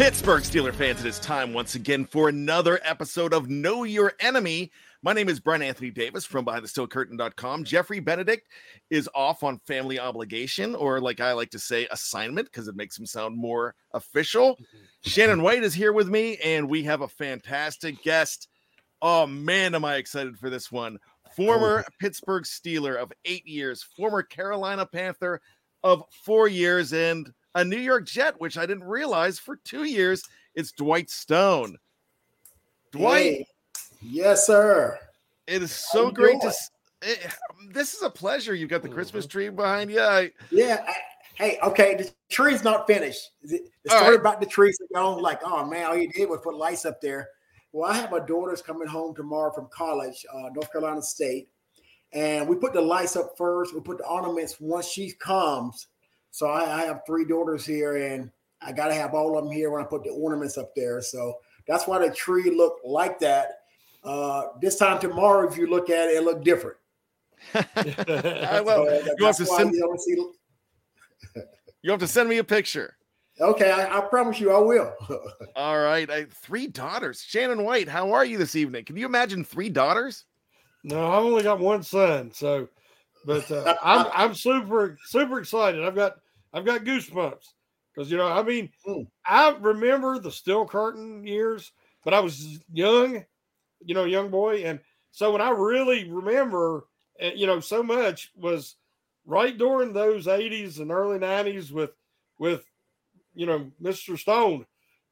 Pittsburgh Steeler fans, it is time once again for another episode of Know Your Enemy. My name is Bryan Anthony Davis from BehindTheSteelCurtain.com. Geoffrey Benedict is off on family obligation, or like I like to say, assignment, because it makes him sound more official. Mm-hmm. Shannon White is here with me, and we have a fantastic guest. Oh man, am I excited for this one! Former oh. Pittsburgh Steeler of eight years, former Carolina Panther of four years, and a New York Jet, which I didn't realize for two years. It's Dwight Stone. Dwight, Hey, yes, sir. it is so you great to. doing? s- It, this is a pleasure. You've got the Christmas tree behind you. I, Yeah. I- hey, okay. The tree's not finished. The, the story right. about the trees, you know, like, oh man, all you did was put lights up there. Well, I have my daughters coming home tomorrow from college, uh, North Carolina State, and we put the lights up first. We put the ornaments once she comes. So I, I have three daughters here, and I got to have all of them here when I put the ornaments up there. So that's why the tree looked like that. Uh, this time tomorrow, if you look at it, it looked different. I will. So You have to send. you see You have to send me a picture. Okay, I, I promise you I will. All right. I, three daughters. Shannon White, how are you this evening? Can you imagine three daughters? No, I've only got one son, so but uh, I'm I'm super super excited. I've got I've got goosebumps because you know I mean Mm. I remember the steel curtain years, but I was young, you know, young boy, and so when I really remember, uh, you know, so much was right during those 80s and early 90s with with you know Mr. Stone.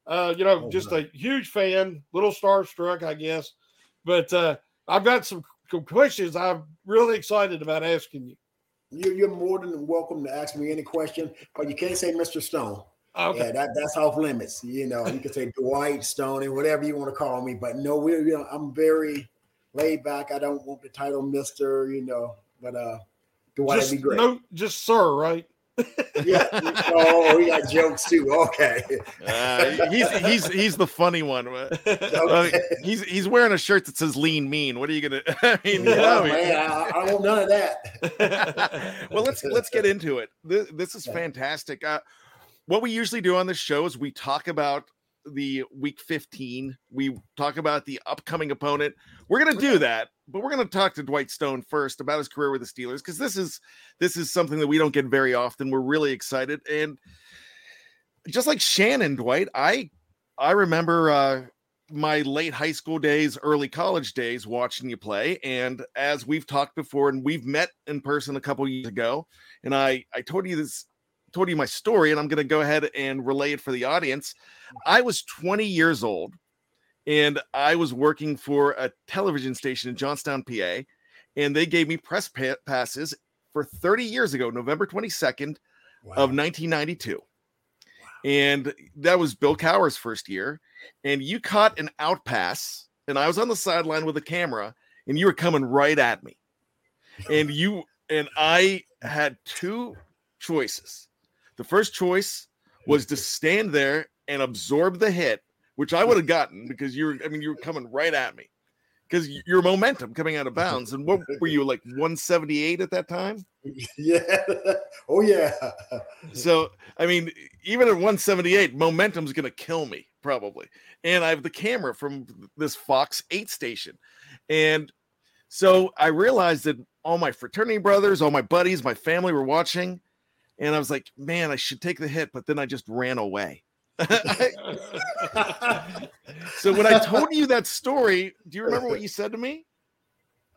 Uh, you know, Oh, just right. a huge fan, little starstruck, I guess. But uh, I've got some questions I'm really excited about asking you. you, you're more than welcome to ask me any question, but you can't say Mr. Stone. Okay. Yeah, that, that's off limits. You know, you can say Dwight Stone and whatever you want to call me, but no, we're you know, I'm very laid back. I don't want the title Mister. You know, but uh, Dwight just, would be great. No, just sir, right? Yeah. oh, we got jokes too. Okay. Uh, he's he's he's the funny one. Uh, Okay. he's he's wearing a shirt that says "Lean Mean." What are you gonna? I mean, you Yeah, know, man, I, I want none of that. well, let's let's get into it. This, this is fantastic. Uh, what we usually do on this show is we talk about the week 15. We talk about the upcoming opponent. We're gonna do that, but we're gonna talk to Dwight Stone first about his career with the Steelers because this is this is something that we don't get very often. We're really excited and. just like Shannon Dwight, I I remember uh, my late high school days, early college days watching you play. And as we've talked before, and we've met in person a couple years ago, and I I told you this, told you my story, and I'm going to go ahead and relay it for the audience. I was 20 years old, and I was working for a television station in Johnstown, PA, and they gave me press pa- passes for 30 years ago, November 22nd Wow. of 1992. And that was Bill Cowher's first year. And you caught an out pass, and I was on the sideline with a camera, and you were coming right at me. And you and I had two choices. The first choice was to stand there and absorb the hit, which I would have gotten because you were, I mean, you were coming right at me because your momentum coming out of bounds. And what were you like 178 at that time? yeah. Oh yeah. So, I mean, even at 178, momentum's going to kill me probably. And I have the camera from this Fox 8 station. And so I realized that all my fraternity brothers, all my buddies, my family were watching. And I was like, man, I should take the hit. But then I just ran away. so when I told you that story, do you remember what you said to me?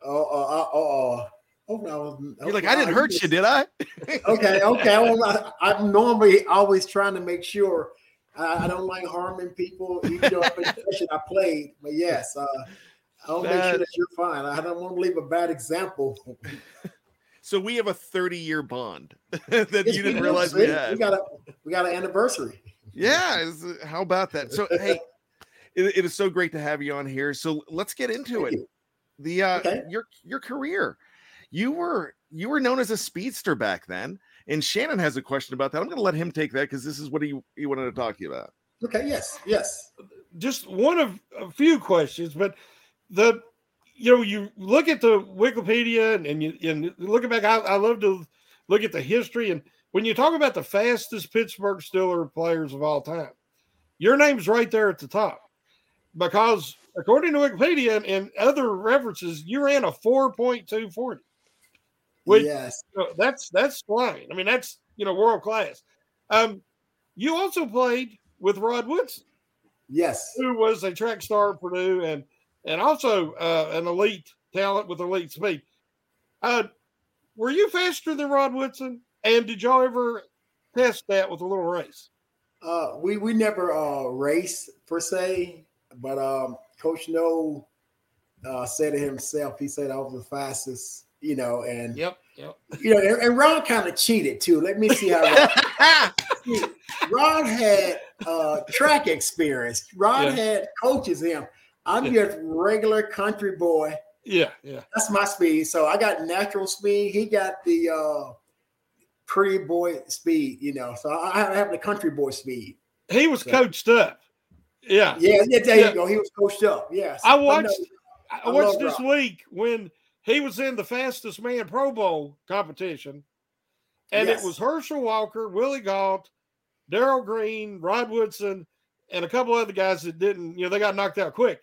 Oh, uh, uh, uh, oh, oh, oh, oh no. You're like, I didn't hurt you, did I? okay, okay. Well, I, I'm normally always trying to make sure I, I don't like harming people, even though I'm a position I played. But yes, uh, I'll make sure That- that you're fine. I don't want to leave a bad example. So we have a 30 year bond that Yes, you didn't realize we had. We got a we got an anniversary. Yeah, is- how about that? So hey, it, it is so great to have you on here. So let's get into Thank it. you. The uh Okay. your your career. You were you were known as a speedster back then. And Shannon has a question about that. I'm gonna let him take that because this is what he, he wanted to talk to you about. Okay. Yes. Yes. just one of a few questions, but the you know you look at the Wikipedia and, and you and looking back, I, I love to look at the history and when you talk about the fastest Pittsburgh Steeler players of all time, your name's right there at the top because according to Wikipedia and, and other references, you ran a four point two forty. Which yes. uh, that's that's flying. I mean, that's you know world class. Um, you also played with Rod Woodson Yes. who was a track star at Purdue and and also uh, an elite talent with elite speed. Uh, were you faster than Rod Woodson? And did y'all ever test that with a little race? Uh, we we never uh race per se, but um, Coach Noll uh, said it himself, he said I was the fastest, you know, and Yep, yep. you know, and, and Ron kind of cheated too. Let me see how Ron, Ron had uh track experience. Ron Yeah. had coaches him. I'm Yeah. just regular country boy. Yeah, yeah. That's my speed. So I got natural speed. He got the uh pretty boy speed, you know. So I I have the country boy speed. He was Yeah. coached up. Yeah. Yeah, yeah, there Yeah. you go. He was coached up. Yes. I But no, watched I I watched this Rod. week when he was in the fastest man Pro Bowl competition, and Yes. it was Herschel Walker, Willie Gault, Darrell Green, Rod Woodson, and a couple other guys that didn't, you know, they got knocked out quick.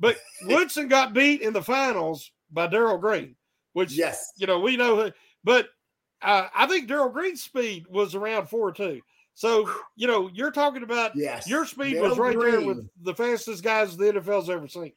But Woodson got beat in the finals by Darrell Green, which Yes. you know we know. But uh, I think Darrell Green's speed was around four two. So you know you're talking about Yes. your speed Darrell was right there with the fastest guys the NFL's ever seen.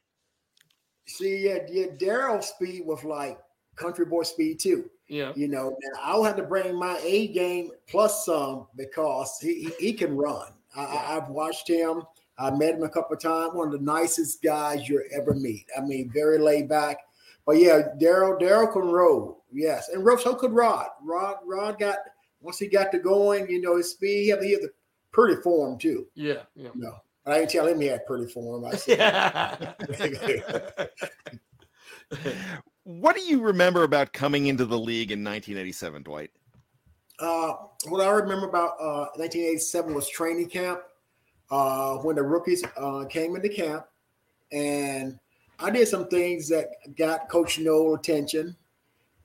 See, yeah, yeah, Darrell's speed was like country boy speed too. Yeah. You know, now I'll have to bring my A game plus some because he he, he can run. I, I, I've watched him. I met him a couple of times. One of the nicest guys you'll ever meet. I mean, very laid back. But yeah, Darrell Darrell can roll. Yes, and Ro- so could Rod. Rod Rod got once he got to going. You know, his speed. He had, he had the pretty form too. Yeah. Yeah. No, I didn't tell him he had pretty form. I said, Yeah. What do you remember about coming into the league in 1987, Dwight? Uh, what I remember about uh, 1987 was training camp uh, when the rookies uh, came into camp, and I did some things that got Coach Noll attention,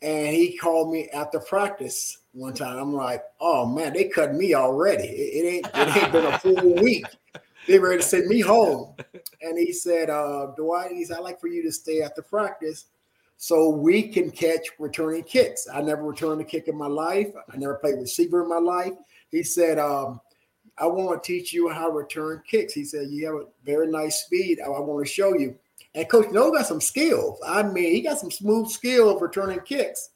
and he called me after practice one time. I'm like, "Oh man, they cut me already. It, it ain't it ain't been a full week. They ready to send me home." And he said, uh, "Dwight, he said, I'd like for you to stay after practice." so we can catch returning kicks. I never returned a kick in my life. I never played receiver in my life. He said, um, I want to teach you how to return kicks. He said, You have a very nice speed. I, I want to show you. And Coach Noll got some skills. I mean, he got some smooth skill of returning kicks.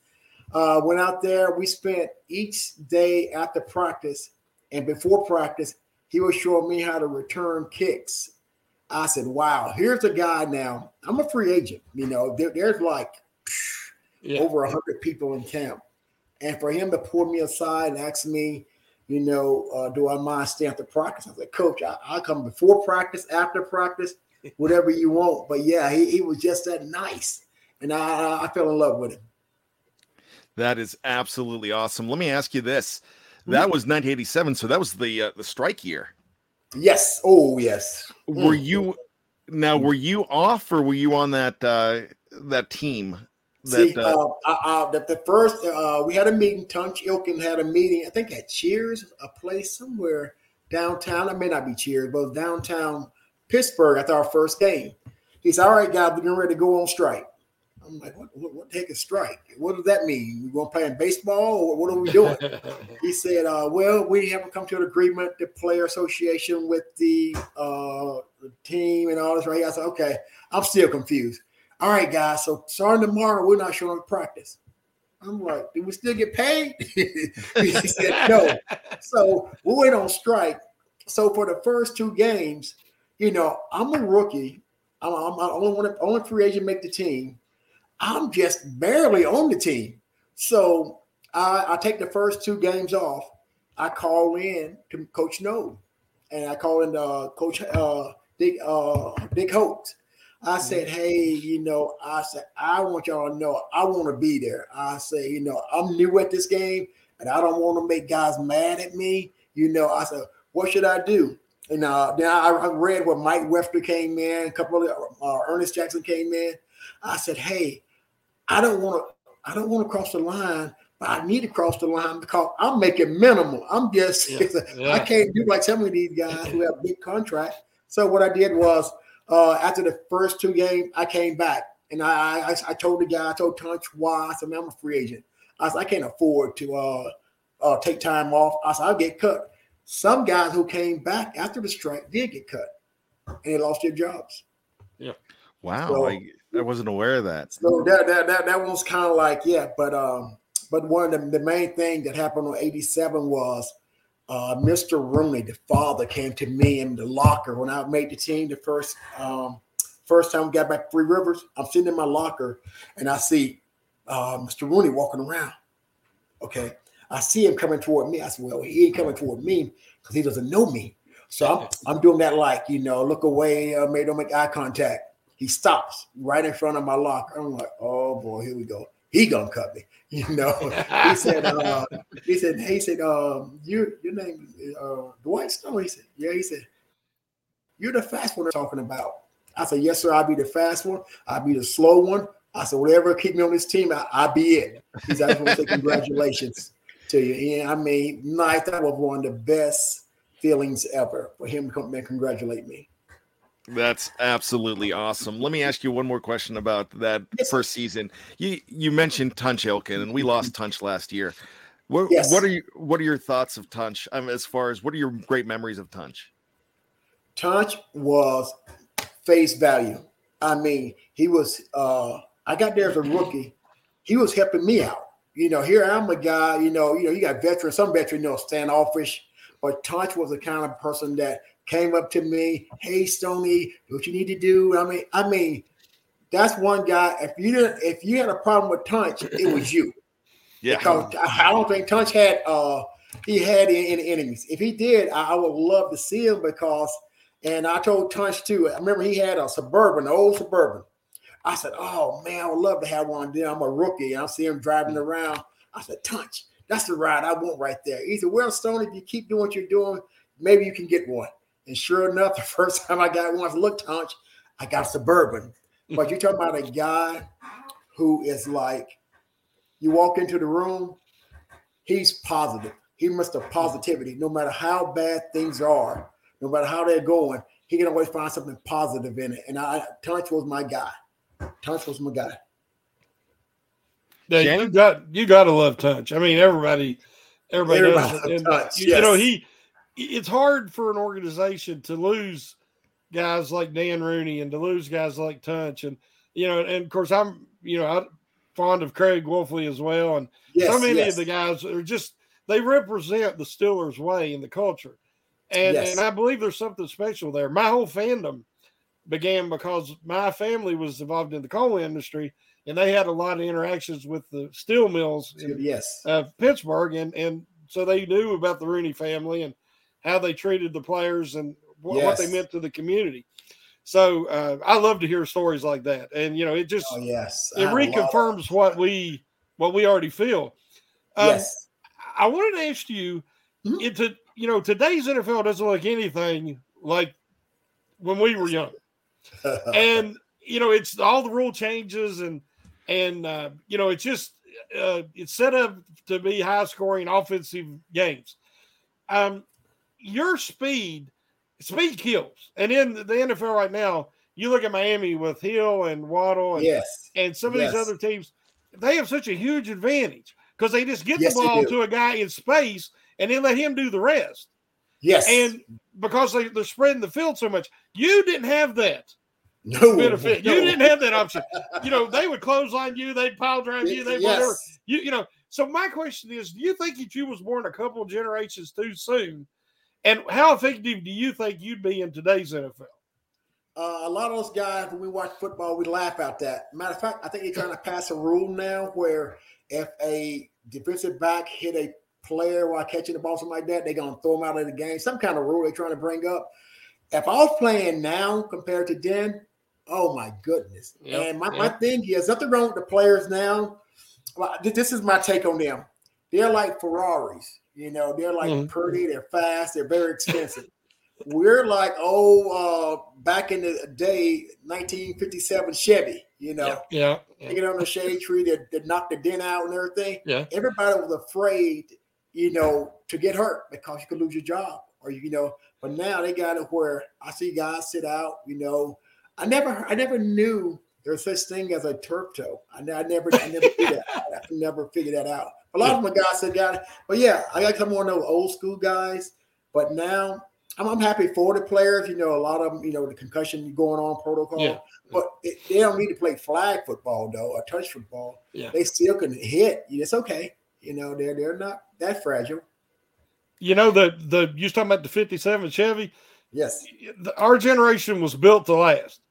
Uh, went out there. We spent each day after practice and before practice, he was showing me how to return kicks. I said, wow, here's a guy now. I'm a free agent. You know, there, there's like yeah. over 100 people in camp. And for him to pull me aside and ask me, you know, uh, do I mind staying after practice? I was like, Coach, I, will come before practice, after practice, whatever you want. But yeah, he, he was just that nice. And I, I fell in love with him. That is absolutely awesome. Let me ask you this. That was 1987, so that was the uh, the strike year. Yes. Oh, yes. Were mm. you now? Were you off, or were you on that uh, that team? That, See, uh, uh, the, the first uh, we had a meeting. Tunch Ilkin had a meeting. I think at Cheers, a place somewhere downtown. It may not be Cheers, but downtown Pittsburgh. After our first game, he said, "All right, guys, we're getting ready to go on strike." I'm like, what, what, what the heck is strike? What does that mean? We going to play in baseball or what are we doing? he said, uh, well, we haven't come to an agreement, the player association with the, uh, the team and all this, right? I said, okay, I'm still confused. All right, guys. So starting tomorrow, we're not showing up practice. I'm like, do we still get paid? he said, no. So we went on strike. So for the first two games, you know, I'm a rookie. I'm, I'm, only one, only free agent make the team. I'm just barely on the team. So I, I take the first two games off. I call in to Coach Noll, and I call in uh, Coach uh, Dick uh, Dick Holtz. I said, hey, you know, I said I want y'all to know I want to be there. I say, you know, I'm new at this game, and I don't want to make guys mad at me. You know, I said, what should I do? And uh, then I, I read where Mike Webster came in, a couple of uh, Earnest Jackson came in. I said, hey, I don't want to. I don't want to cross the line, but I need to cross the line because I'm making minimal. I'm just yeah, yeah. I can't do like some of these guys who have big contracts. So what I did was uh, after the first two games, I came back and I, I, I told the guy, I told Tunch why. I said, man, I'm a free agent. I said, I can't afford to uh, uh, take time off. I said, I'll get cut. Some guys who came back after the strike did get cut and they lost their jobs. Yeah. Wow. So, I, I wasn't aware of that. So that that that, that one's kind of like, yeah, but um, but one of the, the main thing that happened on 87 was uh, Mr. Rooney, the father, came to me in the locker when I made the team the first um, first time we got back Three Rivers. I'm sitting in my locker and I see uh, Mr. Rooney walking around. Okay. I see him coming toward me. I said, Well, he ain't coming toward me because he doesn't know me. So I'm, I'm doing that like, you know, look away, uh, maybe don't make eye contact. He stops right in front of my locker. I'm like, oh boy, here we go. He gonna cut me. You know, he said, uh, he said, he said, um, you, your name is uh, Dwight Stone. He said, yeah. He said, you're the fast one they're talking about. I said, yes, sir. I'll be the fast one. I'll be the slow one. I said, whatever keep me on this team, I, will be it. He said, I just want to say congratulations to you. And I mean, night that was one of the best feelings ever for him to come and congratulate me. That's absolutely awesome. Let me ask you one more question about that yes. first season. You you mentioned Tunch Ilkin, and we lost Tunch last year. What, yes. what are you what are your thoughts of Tunch? Um, as far as what are your great memories of Tunch? Tunch was face value. I mean, he was uh I got there as a rookie. He was helping me out. You know, here I'm a guy, you know, you know, you got veterans, some veterans, you know, standoffish, but Tunch was the kind of person that came up to me, hey Stony, what you need to do. I mean, I mean, that's one guy. If you didn't, if you had a problem with Tunch, it was you. yeah. Because I don't think Tunch had uh he had any, enemies. If he did, I, I, would love to see him because and I told Tunch too. I remember he had a suburban, an old suburban. I said, Oh man, I would love to have one. Then I'm a rookie. and I see him driving around. I said, Tunch, that's the ride I want right there. He said, Well, Stone, if you keep doing what you're doing, maybe you can get one. And sure enough, the first time I got one, I looked hunch, I got suburban. But you're talking about a guy who is like, you walk into the room, he's positive. He must have positivity. No matter how bad things are, no matter how they're going, he can always find something positive in it. And I Tunch was my guy. Tunch was my guy. Yeah, you got you got to love Tunch. I mean, everybody, everybody, everybody does. And, Tunch, you, yes. you know, he it's hard for an organization to lose guys like Dan Rooney and to lose guys like Tunch and you know, and of course I'm you know I'm fond of Craig Wolfley as well, and Yes, so many yes. of the guys are just they represent the Steelers way and the culture, and Yes. and I believe there's something special there. My whole fandom began because my family was involved in the coal industry, and they had a lot of interactions with the steel mills in Yes. of Pittsburgh, and and so they knew about the Rooney family and how they treated the players and wh- what they meant to the community. So uh, I love to hear stories like that, and you know, it just Oh yes. it I have a lot of- reconfirms what we what we already feel. Um, yes. I wanted to ask you, Mhm. into you know, today's NFL doesn't look anything like when we were young and you know it's all the rule changes and and uh, you know it's just uh, it's set up to be high scoring offensive games um your speed speed kills and in the NFL right now you look at Miami with Hill and Waddle and, yes. and some of these other teams they have such a huge advantage because they just get Yes, the ball to a guy in space and then let him do the rest Yes. and because they, they're spreading the field so much you didn't have that no benefit. no. You didn't have that option. You know, they would close on you, they'd pile drive you, they yes. whatever. You you know. So my question is, do you think that you was born a couple of generations too soon? And how effective do you think you'd be in today's NFL? Uh, a lot of those guys, when we watch football, we laugh at that. Matter of fact, I think they're trying to pass a rule now where if a defensive back hit a player while catching the ball, something like that, they're going to throw him out of the game. Some kind of rule they're trying to bring up. If I was playing now compared to then, oh my goodness. Yep, and my, my thing is, nothing wrong with the players now. Well, this is my take on them. They're like Ferraris. You know, they're like Mhm. pretty, they're fast, they're very expensive. We're like, oh, uh, back in the day, 1957 Chevy, you know, Yeah, yeah, hanging on the shade tree that, that knocked the dent out and everything. yeah. Everybody was afraid, you know, to get hurt because you could lose your job or, you know, but now they got it where I see guys sit out, you know. I never, I never knew there's such thing as a turf toe. I, I never, I never figured that out. I never figure that out. A lot of my guys said, got it. But yeah, I got some more of those old school guys. But now I'm, I'm happy for the players. You know, a lot of them, you know, the concussion going on protocol. Yeah. But it, they don't need to play flag football though, or touch football. Yeah. They still can hit. It's okay. You know, they're they're not that fragile. You know the the you was talking about the '57 Chevy. Yes. The- Our generation was built to last.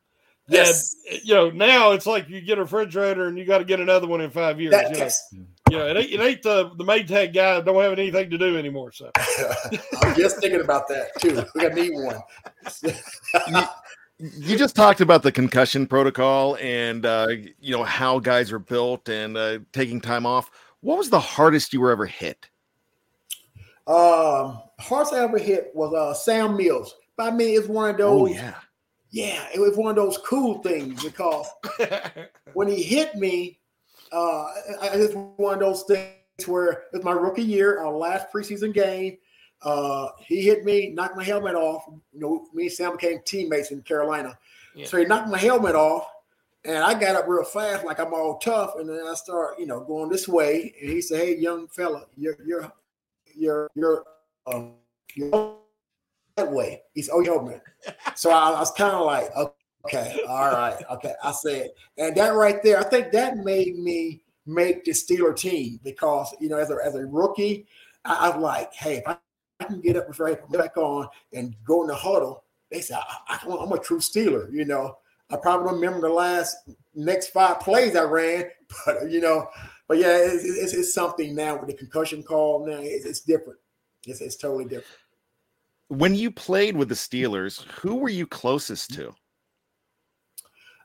Yes. And, you know, now it's like you get a refrigerator and you got to get another one in five years. That, you know, yes. you know it, ain't, it ain't the the Maytag guy don't have anything to do anymore. So I'm just thinking about that too. We got need one. You just talked about the concussion protocol and uh, you know how guys are built and uh, taking time off. What was the hardest you were ever hit? Um, hardest I ever hit was uh Sam Mills. But I mean, it's one of those. Oh yeah, yeah, it was one of those cool things because when he hit me, uh, it's one of those things where it's my rookie year, our last preseason game. Uh, he hit me, knocked my helmet off. You know, me and Sam became teammates in Carolina. Yeah. So he knocked my helmet off, and I got up real fast, like I'm all tough, and then I start, you know, going this way. And he said, "Hey, young fella, you're you're you're you're um, you're that way." He said, "Oh, your helmet." So I, I was kind of like, okay, all right, okay. I said, and that right there, I think that made me make the Steeler team because you know, as a as a rookie, I, I was like, hey, if I, I can get up and right back on and go in the huddle, they said I, I, I'm a true Steeler. You know, I probably don't remember the last next five plays I ran, but you know, but yeah, it's, it's, it's something now with the concussion call. Now it's, it's different. It's, it's totally different. When you played with the Steelers, who were you closest to?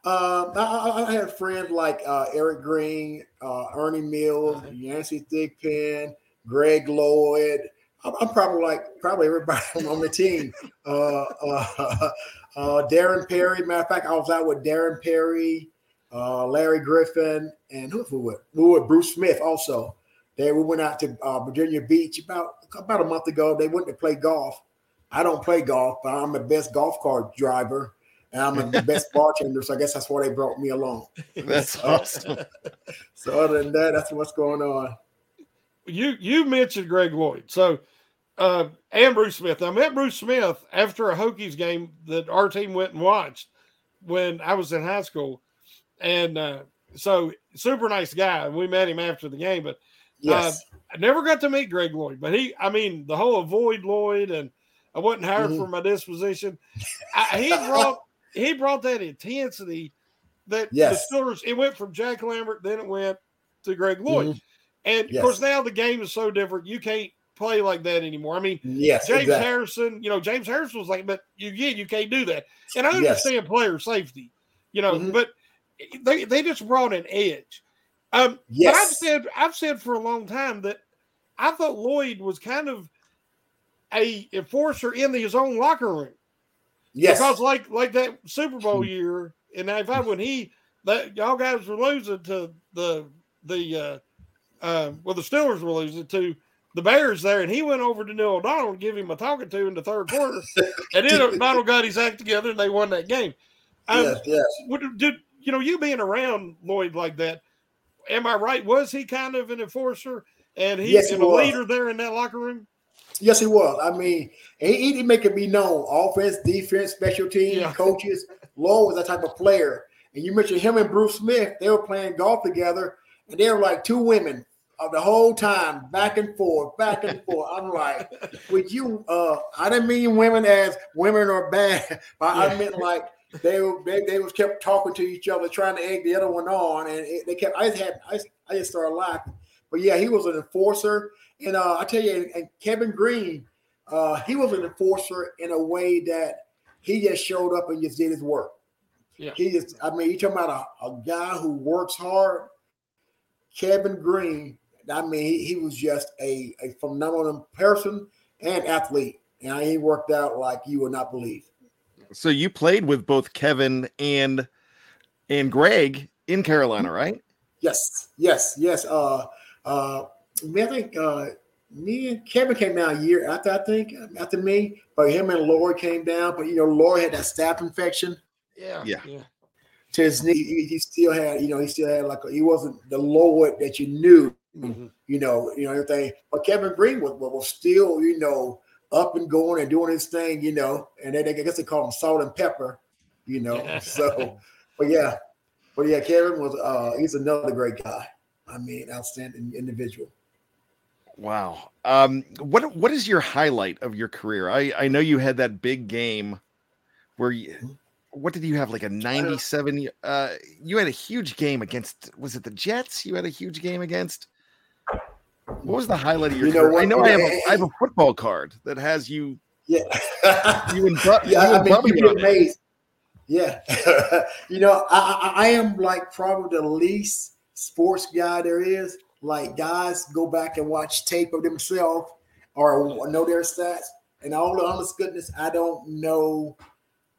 Um, I, I, had friends like uh, Eric Green, uh, Ernie Mills, Uh-huh. Yancey Thigpen, Greg Lloyd. I'm, I'm probably like probably everybody on the team. Uh, uh, uh, Darren Perry. Matter of fact, I was out with Darren Perry, uh, Larry Griffin, and who we with? We were with Bruce Smith also. They we went out to uh, Virginia Beach about about a month ago. They went to play golf. I don't play golf, but I'm the best golf cart driver and I'm the best bartender. So I guess that's why they brought me along. That's awesome. So other than that, that's what's going on. you you mentioned Greg Lloyd. So uh, and Bruce Smith. I met Bruce Smith after a Hokies game that our team went and watched when I was in high school, and uh, so super nice guy. We met him after the game, but Yes. uh, I never got to meet Greg Lloyd. But he, I mean, the whole avoid Lloyd, and I wasn't hired Mhm. for my disposition. I, he brought he brought that intensity that Yes. the Steelers. It went from Jack Lambert, then it went to Greg Lloyd, Mhm. and Yes. of course now the game is so different. You can't play like that anymore. I mean, yes, James exactly. Harrison, you know, James Harrison was like, but you yeah, you can't do that. And I Yes. understand player safety, you know, Mhm. but they they just brought an edge. Um, but I've said I've said for a long time that I thought Lloyd was kind of a enforcer in his own locker room. Yes. Because like like that Super Bowl year in '95 when he that y'all guys were losing to the the uh uh well the Steelers were losing to the Bears there, and he went over to Neil O'Donnell and give him a talking to in the third quarter, and then O'Donnell got his act together and they won that game. Um, yes, yes. would, did you know you being around Lloyd like that? Am I right? Was he kind of an enforcer and he Yes, he a was. leader there in that locker room? Yes, he was. I mean, he, he didn't make it be known. Offense, defense, special teams, Yeah. coaches. Lloyd was that type of player. And you mentioned him and Bruce Smith. They were playing golf together, and they were like two women of the whole time, back and forth, back and forth. I'm like, would you? Uh, I didn't mean women as women are bad, but I Yeah. meant like they were they, they was kept talking to each other, trying to egg the other one on, and it, they kept. I just had I just, I just started laughing. But yeah, he was an enforcer, and uh, I tell you, and, and Kevin Greene, uh, he was an enforcer in a way that he just showed up and just did his work. Yeah. He just, I mean, you talking about a, a guy who works hard. Kevin Greene, I mean, he, he was just a, a phenomenal person and athlete. And he worked out like you would not believe. So you played with both Kevin and and Greg in Carolina, right? Yes, yes, yes. Uh, uh, I think uh, me and Kevin came down a year after I think after me, but him and Lloyd came down. But you know, Lloyd had that staph infection Yeah, Yeah. yeah. to his knee. He, he still had, you know, he still had like a, he wasn't the Lord that you knew, Mhm. you know, you know everything. But Kevin Greene was, was still, you know, up and going and doing his thing, you know. And they, I guess they call him salt and pepper, you know. so, but yeah, but yeah, Kevin was uh he's another great guy. I mean, outstanding individual. Wow. Um, what what is your highlight of your career? I I know you had that big game where you, what did you have like a 97 uh you had a huge game against was it the Jets? You had a huge game against what was the highlight of your You know career? I know I have a, I have a football card that has you Yeah. you and Bu- yeah, you I mean, Bubby you'd on be it. amazed. Yeah, you know, I, I I am like probably the least sports guy there is. Like guys go back and watch tape of themselves or know their stats. And all the honest goodness, I don't know.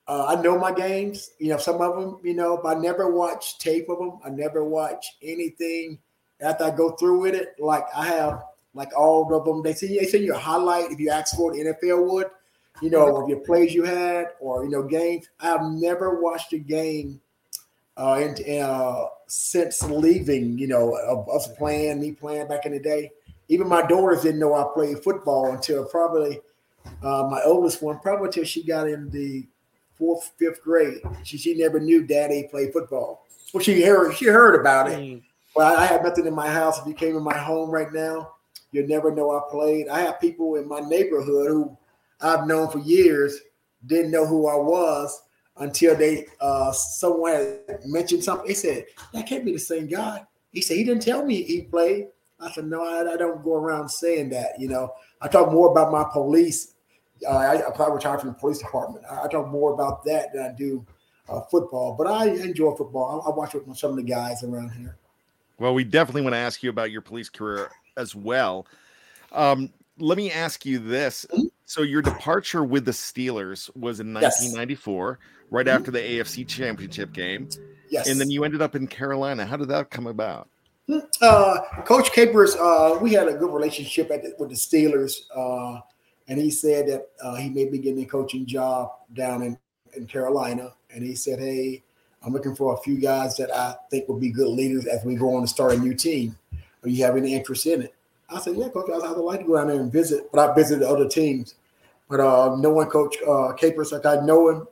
Uh, I know my games, you know, some of them, you know, but I never watch tape of them. I never watch anything after I go through with it. Like I have, like all of them. They see, they see your highlight if you ask for. The NFL would, you know, of your plays you had or you know games. I've never watched a game uh, in, uh, since leaving. You know, of us playing, me playing back in the day. Even my daughters didn't know I played football until probably uh, my oldest one, probably until she got in the fourth, fifth grade. She she never knew Daddy played football. Well, she heard she heard about it, Mm. but I have nothing in my house. If you came in my home right now, you'll never know I played. I have people in my neighborhood who I've known for years didn't know who I was until they uh someone mentioned something. They said that can't be the same guy. He said he didn't tell me he played. I said no, I, I don't go around saying that. You know, I talk more about my police. Uh, I, I probably retired from the police department. I, I talk more about that than I do uh, football. But I enjoy football. I, I watch with some of the guys around here. Well, we definitely want to ask you about your police career as well. Um, let me ask you this. So your departure with the Steelers was in Yes. 1994, right after the AFC Championship game, Yes, and then you ended up in Carolina. How did that come about? Uh, Coach Capers, uh, we had a good relationship at the, with the Steelers, uh, and he said that uh, he may be getting a coaching job down in, in Carolina. And he said, "Hey, I'm looking for a few guys that I think will be good leaders as we go on to start a new team. Are you have any interest in it?" I said, yeah, coach, I would like to go down there and visit, but I visited other teams. But uh, knowing Coach uh, Capers, like I know him,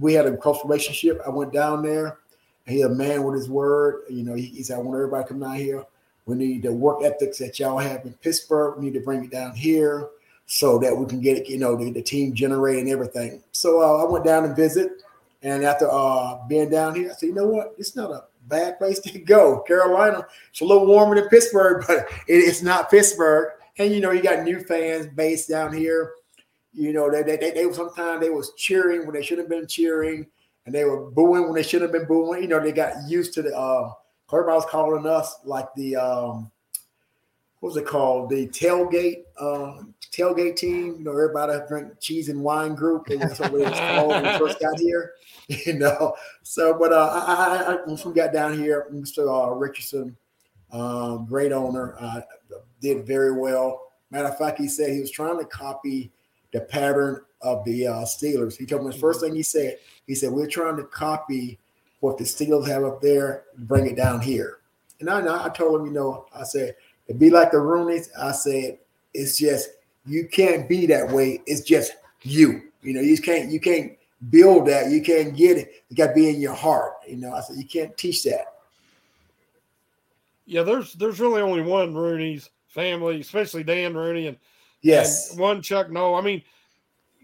we had a close relationship. I went down there, he's a man with his word. You know, he, he said, I want everybody to come down here. We need the work ethics that y'all have in Pittsburgh. We need to bring it down here so that we can get it. you know the, the team generating everything. So uh, I went down and visit, and after uh, being down here, I said, you know what, it's not a bad place to go. Carolina, it's a little warmer than Pittsburgh, but it, it's not Pittsburgh. And you know, you got new fans based down here. You know, they they, they, they sometimes they was cheering when they should have been cheering, and they were booing when they should have been booing. You know, they got used to the. Uh, everybody was calling us like the um, what was it called? The tailgate uh, tailgate team. You know, everybody drink cheese and wine group. That's what it was called when we first got here. You know, so but uh, I, I, once we got down here, Mr. Uh, Richardson, um, great owner, uh, did very well. Matter of fact, he said he was trying to copy the pattern of the uh, Steelers. He told me the first thing he said. He said we're trying to copy what the Steelers have up there, bring it down here. And I, I told him, you know, I said It'd be like the Rooneys. I said, it's just you can't be that way. It's just you. You know, you can't you can't build that. You can't get it. You got to be in your heart. You know, I said you can't teach that. Yeah, there's there's really only one Rooney's family, especially Dan Rooney and yes, and one Chuck Noll. I mean,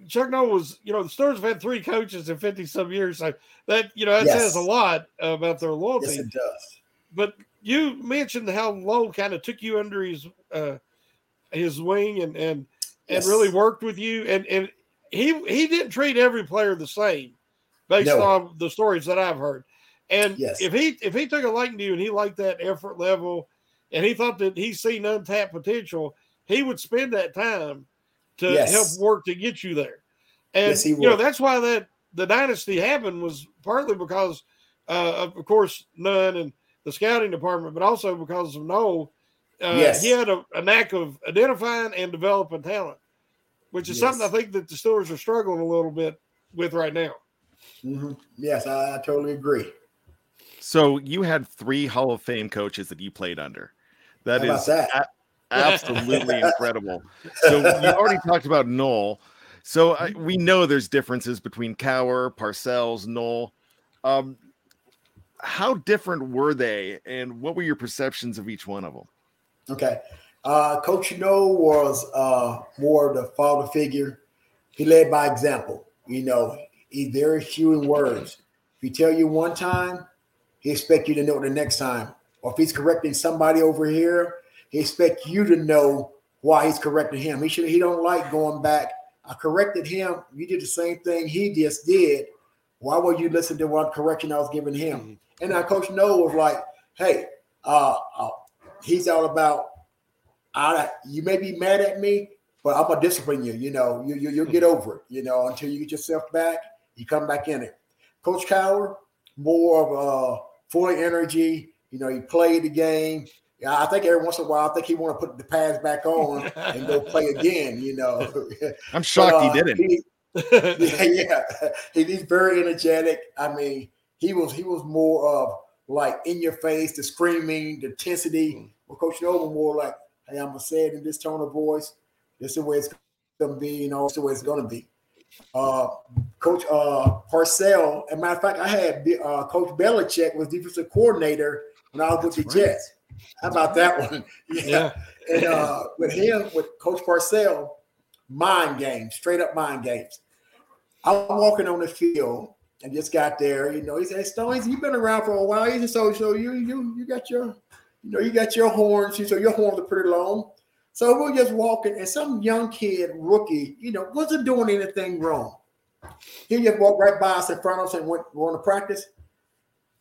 Chuck Noll was you know the Stars have had three coaches in fifty some years, so that you know that yes. says a lot about their loyalty. Yes, it does. But you mentioned how Lowe kind of took you under his uh, his wing and and yes. and really worked with you, and and he he didn't treat every player the same based no. on the stories that I've heard. And yes. if he if he took a liking to you and he liked that effort level, and he thought that he's seen untapped potential, he would spend that time to yes. help work to get you there. And yes, you know that's why that the dynasty happened was partly because, uh, of course, Nunn and the scouting department, but also because of Noll. Uh, yes. He had a, a, knack of identifying and developing talent, which is yes. something I think that the Steelers are struggling a little bit with right now. Mm-hmm. Yes, I, I, totally agree. So you had three Hall of Fame coaches that you played under. That How is that? Absolutely incredible. So you already talked about Noll. So I, we know there's differences between Cowher, Parcells, Noll. Um, how different were they, and what were your perceptions of each one of them? Okay, uh, Coach Noll was uh, more the father figure. He led by example. You know, he's very few in words. If he tell you one time, he expect you to know the next time. Or if he's correcting somebody over here, he expect you to know why he's correcting him. He should. He don't like going back. I corrected him. You did the same thing he just did. Why would you listen to what correction I was giving him? Mm-hmm. And now Coach Noll was like, hey, uh, uh, he's all about, I, you may be mad at me, but I'm gonna discipline you. You know, you, you you'll get over it. You know, until you get yourself back, you come back in it. Coach Cowher, more of a full energy. You know, he played the game. Yeah, I think every once in a while, I think he want to put the pads back on and go play again. You know, I'm shocked but, uh, he didn't. He, yeah, yeah. He, he's very energetic. I mean, he was he was more of like in your face, the screaming, the intensity. Mm. Well, Coach Nova more like, hey, I'm gonna say it in this tone of voice. This is the way it's gonna be, you know, it's the way it's gonna be. Uh, Coach uh, Parcell, as a matter of fact, I had uh, Coach Belichick was defensive coordinator when I was That's with the right. Jets. How about that one? yeah. yeah. And uh, with him, with Coach Parcell, mind games, straight up mind games. I'm walking on the field and just got there. You know, he said, Stones, you've been around for a while. He said, so, so you, you, you got your, you know, you got your horns. So your horns are pretty long. So we're just walking, and some young kid, rookie, you know, wasn't doing anything wrong. He just walked right by us in front of us and went, went to practice.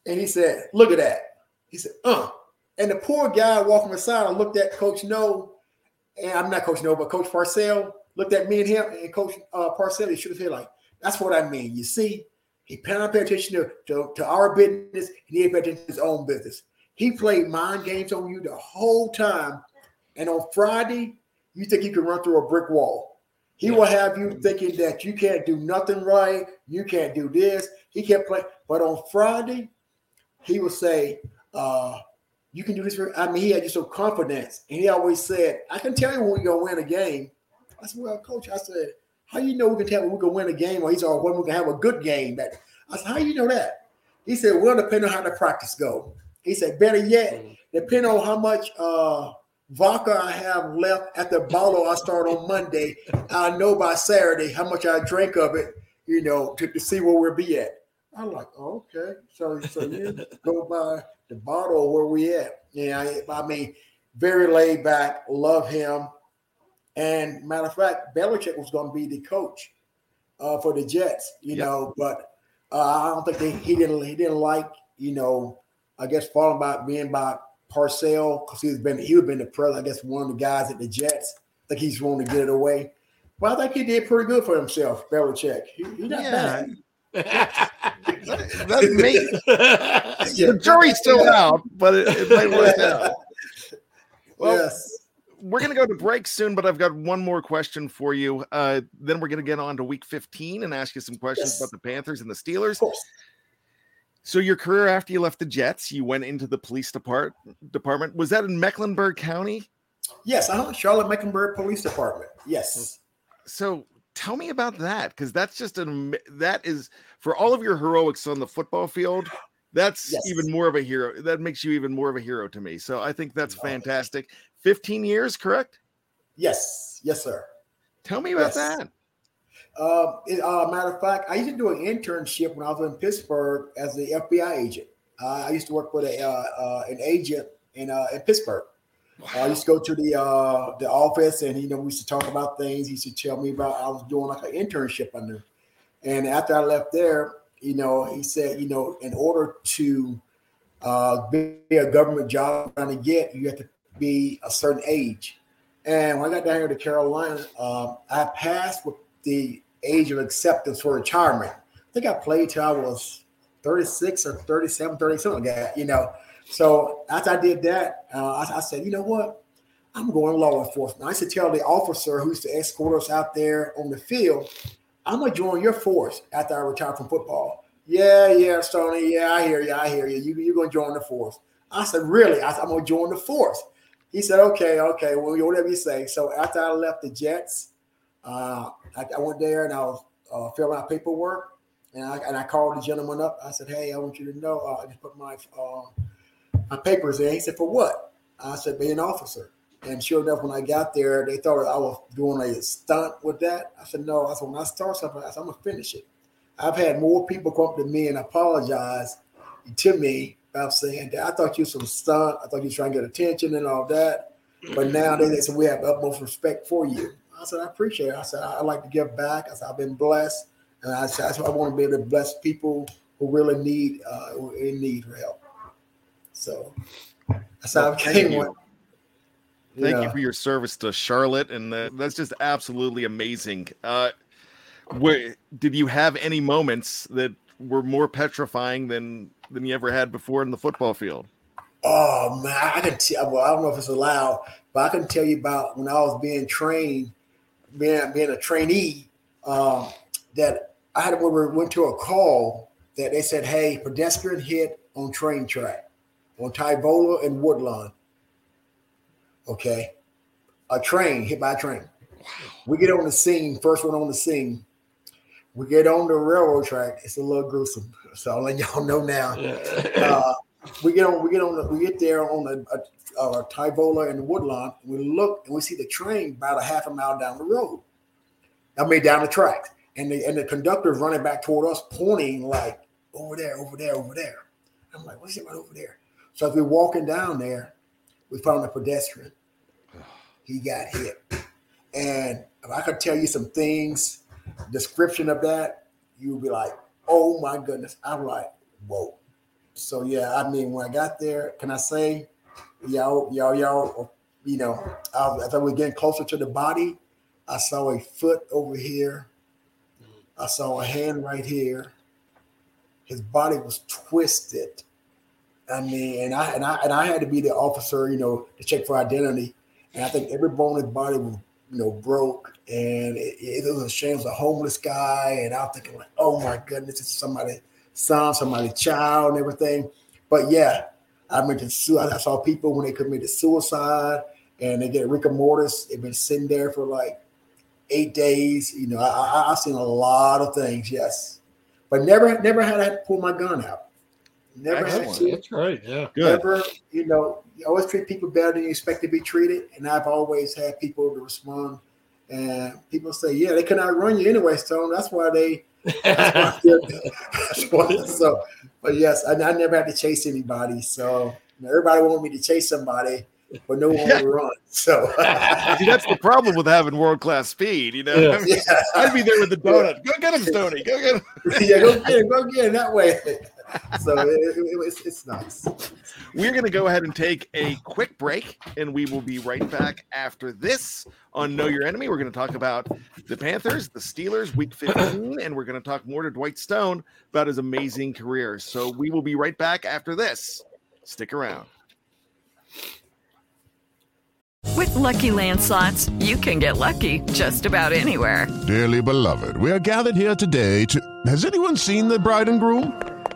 And he said, Look at that. He said, Uh. And the poor guy walking beside, I looked at Coach No, and I'm not Coach No, but Coach Parcell looked at me and him, and Coach uh, Parcell, he shook his head like, That's what I mean. You see, he didn't pay attention to, to, to our business. He didn't pay attention to his own business. He played mind games on you the whole time. And on Friday, you think you can run through a brick wall. He yeah. will have you thinking that you can't do nothing right. You can't do this. He kept playing. But on Friday, he will say, uh, you can do this. For, I mean, he had just some confidence, and he always said, "I can tell you when we're gonna win a game." I said, "Well, coach," I said, "How you know we can tell when we're gonna win a game?" Or he's all when we can have a good game. That I said, "How you know that?" He said, "Well, depending on how the practice go." He said, "Better yet, depending on how much uh, vodka I have left at the bottle I start on Monday, I know by Saturday how much I drink of it. You know, to, to see where we'll be at." I'm like, oh, okay, so so you go by the bottle where we at. Yeah, I, I mean, very laid back, love him. And matter of fact, Belichick was going to be the coach uh, for the Jets, you yep. know, but uh, I don't think they, he didn't he didn't like, you know, I guess falling by being by Parcells because he's been he would been the president, I guess one of the guys at the Jets. I think he's wanting to get it away. But I think he did pretty good for himself, Belichick. He, he not yeah. bad. That's me. the jury's still out, but it, it might work out. Well, yes. We're going to go to break soon, but I've got one more question for you. Uh, then we're going to get on to week 15 and ask you some questions yes. about the Panthers and the Steelers. So, your career after you left the Jets, you went into the police depart- department. Was that in Mecklenburg County? Yes, uh-huh. Charlotte Mecklenburg Police Department. Yes. So, tell me about that because that's just an that is for all of your heroics on the football field that's yes. even more of a hero that makes you even more of a hero to me so i think that's fantastic 15 years correct yes yes sir tell me about yes. that uh, it, uh, matter of fact i used to do an internship when i was in pittsburgh as the fbi agent uh, i used to work with a, uh, uh, an agent in, uh, in pittsburgh Wow. I used to go to the uh, the office, and you know we used to talk about things. He used to tell me about I was doing like an internship under, and after I left there, you know, he said, you know, in order to uh, be a government job trying to get, you have to be a certain age. And when I got down here to Carolina, um, I passed with the age of acceptance for retirement. I think I played till I was 36 or 37, 30, something like that, you know. So after I did that, uh, I, I, said, you know what? I'm going law enforcement. I used to tell the officer who used to escort us out there on the field, I'm gonna join your force after I retire from football. Yeah, yeah, Stoney. Yeah, I hear you. I hear you. You you're gonna join the force. I said, really? I said, I'm gonna join the force. He said, okay, okay, well, whatever you say. So after I left the Jets, uh, I, I, went there and I was uh, filling out paperwork, and I, and I called the gentleman up. I said, hey, I want you to know, uh, I just put my uh, my papers in. He said, for what? I said, be an officer. And sure enough, when I got there, they thought I was doing a stunt with that. I said, no. I said, when I start something, I said, I'm going to finish it. I've had more people come up to me and apologize to me about saying that I thought you some stunt. I thought you was trying to get attention and all that. But now they, they said, we have utmost respect for you. I said, I appreciate it. I said, I, I like to give back. I said, I've been blessed. And I said, I want to be able to bless people who really need, uh, in need for help. So that's how I came. Thank yeah. you for your service to Charlotte, and uh, that's just absolutely amazing. Uh, where did you have any moments that were more petrifying than than you ever had before in the football field? Oh man, I can tell. Well, I don't know if it's allowed, but I can tell you about when I was being trained, being being a trainee. Um, that I had when we went to a call that they said, "Hey, pedestrian hit on train track." on Tyvola and Woodlawn. Okay. A train hit by a train. We get on the scene, first one on the scene. We get on the railroad track. It's a little gruesome. So I'll let y'all know now. Uh, we get on, we get on, the, we get there on the uh, uh, Tyvola and the Woodlawn. We look and we see the train about a half a mile down the road. I mean, down the tracks, and the and the conductor's running back toward us, pointing like over there, over there, over there. I'm like, what's it right over there? So as we're walking down there, we found a pedestrian. He got hit. And if I could tell you some things, description of that, you would be like, oh my goodness. I'm like, whoa. So yeah, I mean, when I got there, can I say, y'all, y'all, y'all, you know, as I was getting closer to the body, I saw a foot over here. I saw a hand right here. His body was twisted I mean, and I and I and I had to be the officer, you know, to check for identity. And I think every bone in his body was, you know, broke. And it, it was a shame. It was a homeless guy. And I was thinking, like, oh my goodness, it's somebody son, somebody child, and everything. But yeah, I to I saw people when they committed suicide and they get rigor mortis. They've been sitting there for like eight days. You know, I, I, I've seen a lot of things. Yes, but never, never had to pull my gun out. Never Excellent. had to. That's right. Yeah. Good. Never, you know, you always treat people better than you expect to be treated. And I've always had people to respond. And people say, yeah, they cannot run you anyway, Stone. That's why they. That's why that's why- so, but yes, I, I never had to chase anybody. So you know, everybody wanted me to chase somebody, but no one would run. So See, that's the problem with having world class speed. You know, Yeah. I mean, yeah, I'd be there with the donut. Go get him, Stoney. Go get him. yeah, go get him. go get him that way. So it, it, it- it's, it's nice. We're going to go ahead and take a quick break, and we will be right back after this on Know Your Enemy. We're going to talk about the Panthers, the Steelers, Week 15, and we're going to talk more to Dwight Stone about his amazing career. So we will be right back after this. Stick around. With Lucky Land slots, you can get lucky just about anywhere. Dearly beloved, we are gathered here today to. Has anyone seen the bride and groom?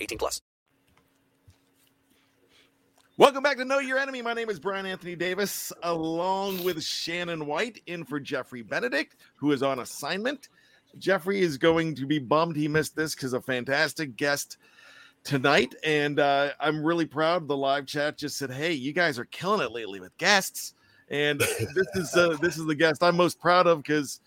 18 plus. Welcome back to Know Your Enemy. My name is Bryan Anthony Davis, along with Shannon White, in for Geoffrey Benedict, who is on assignment. Geoffrey is going to be bummed he missed this because a fantastic guest tonight, and uh, I'm really proud. The live chat just said, "Hey, you guys are killing it lately with guests," and this is uh, this is the guest I'm most proud of because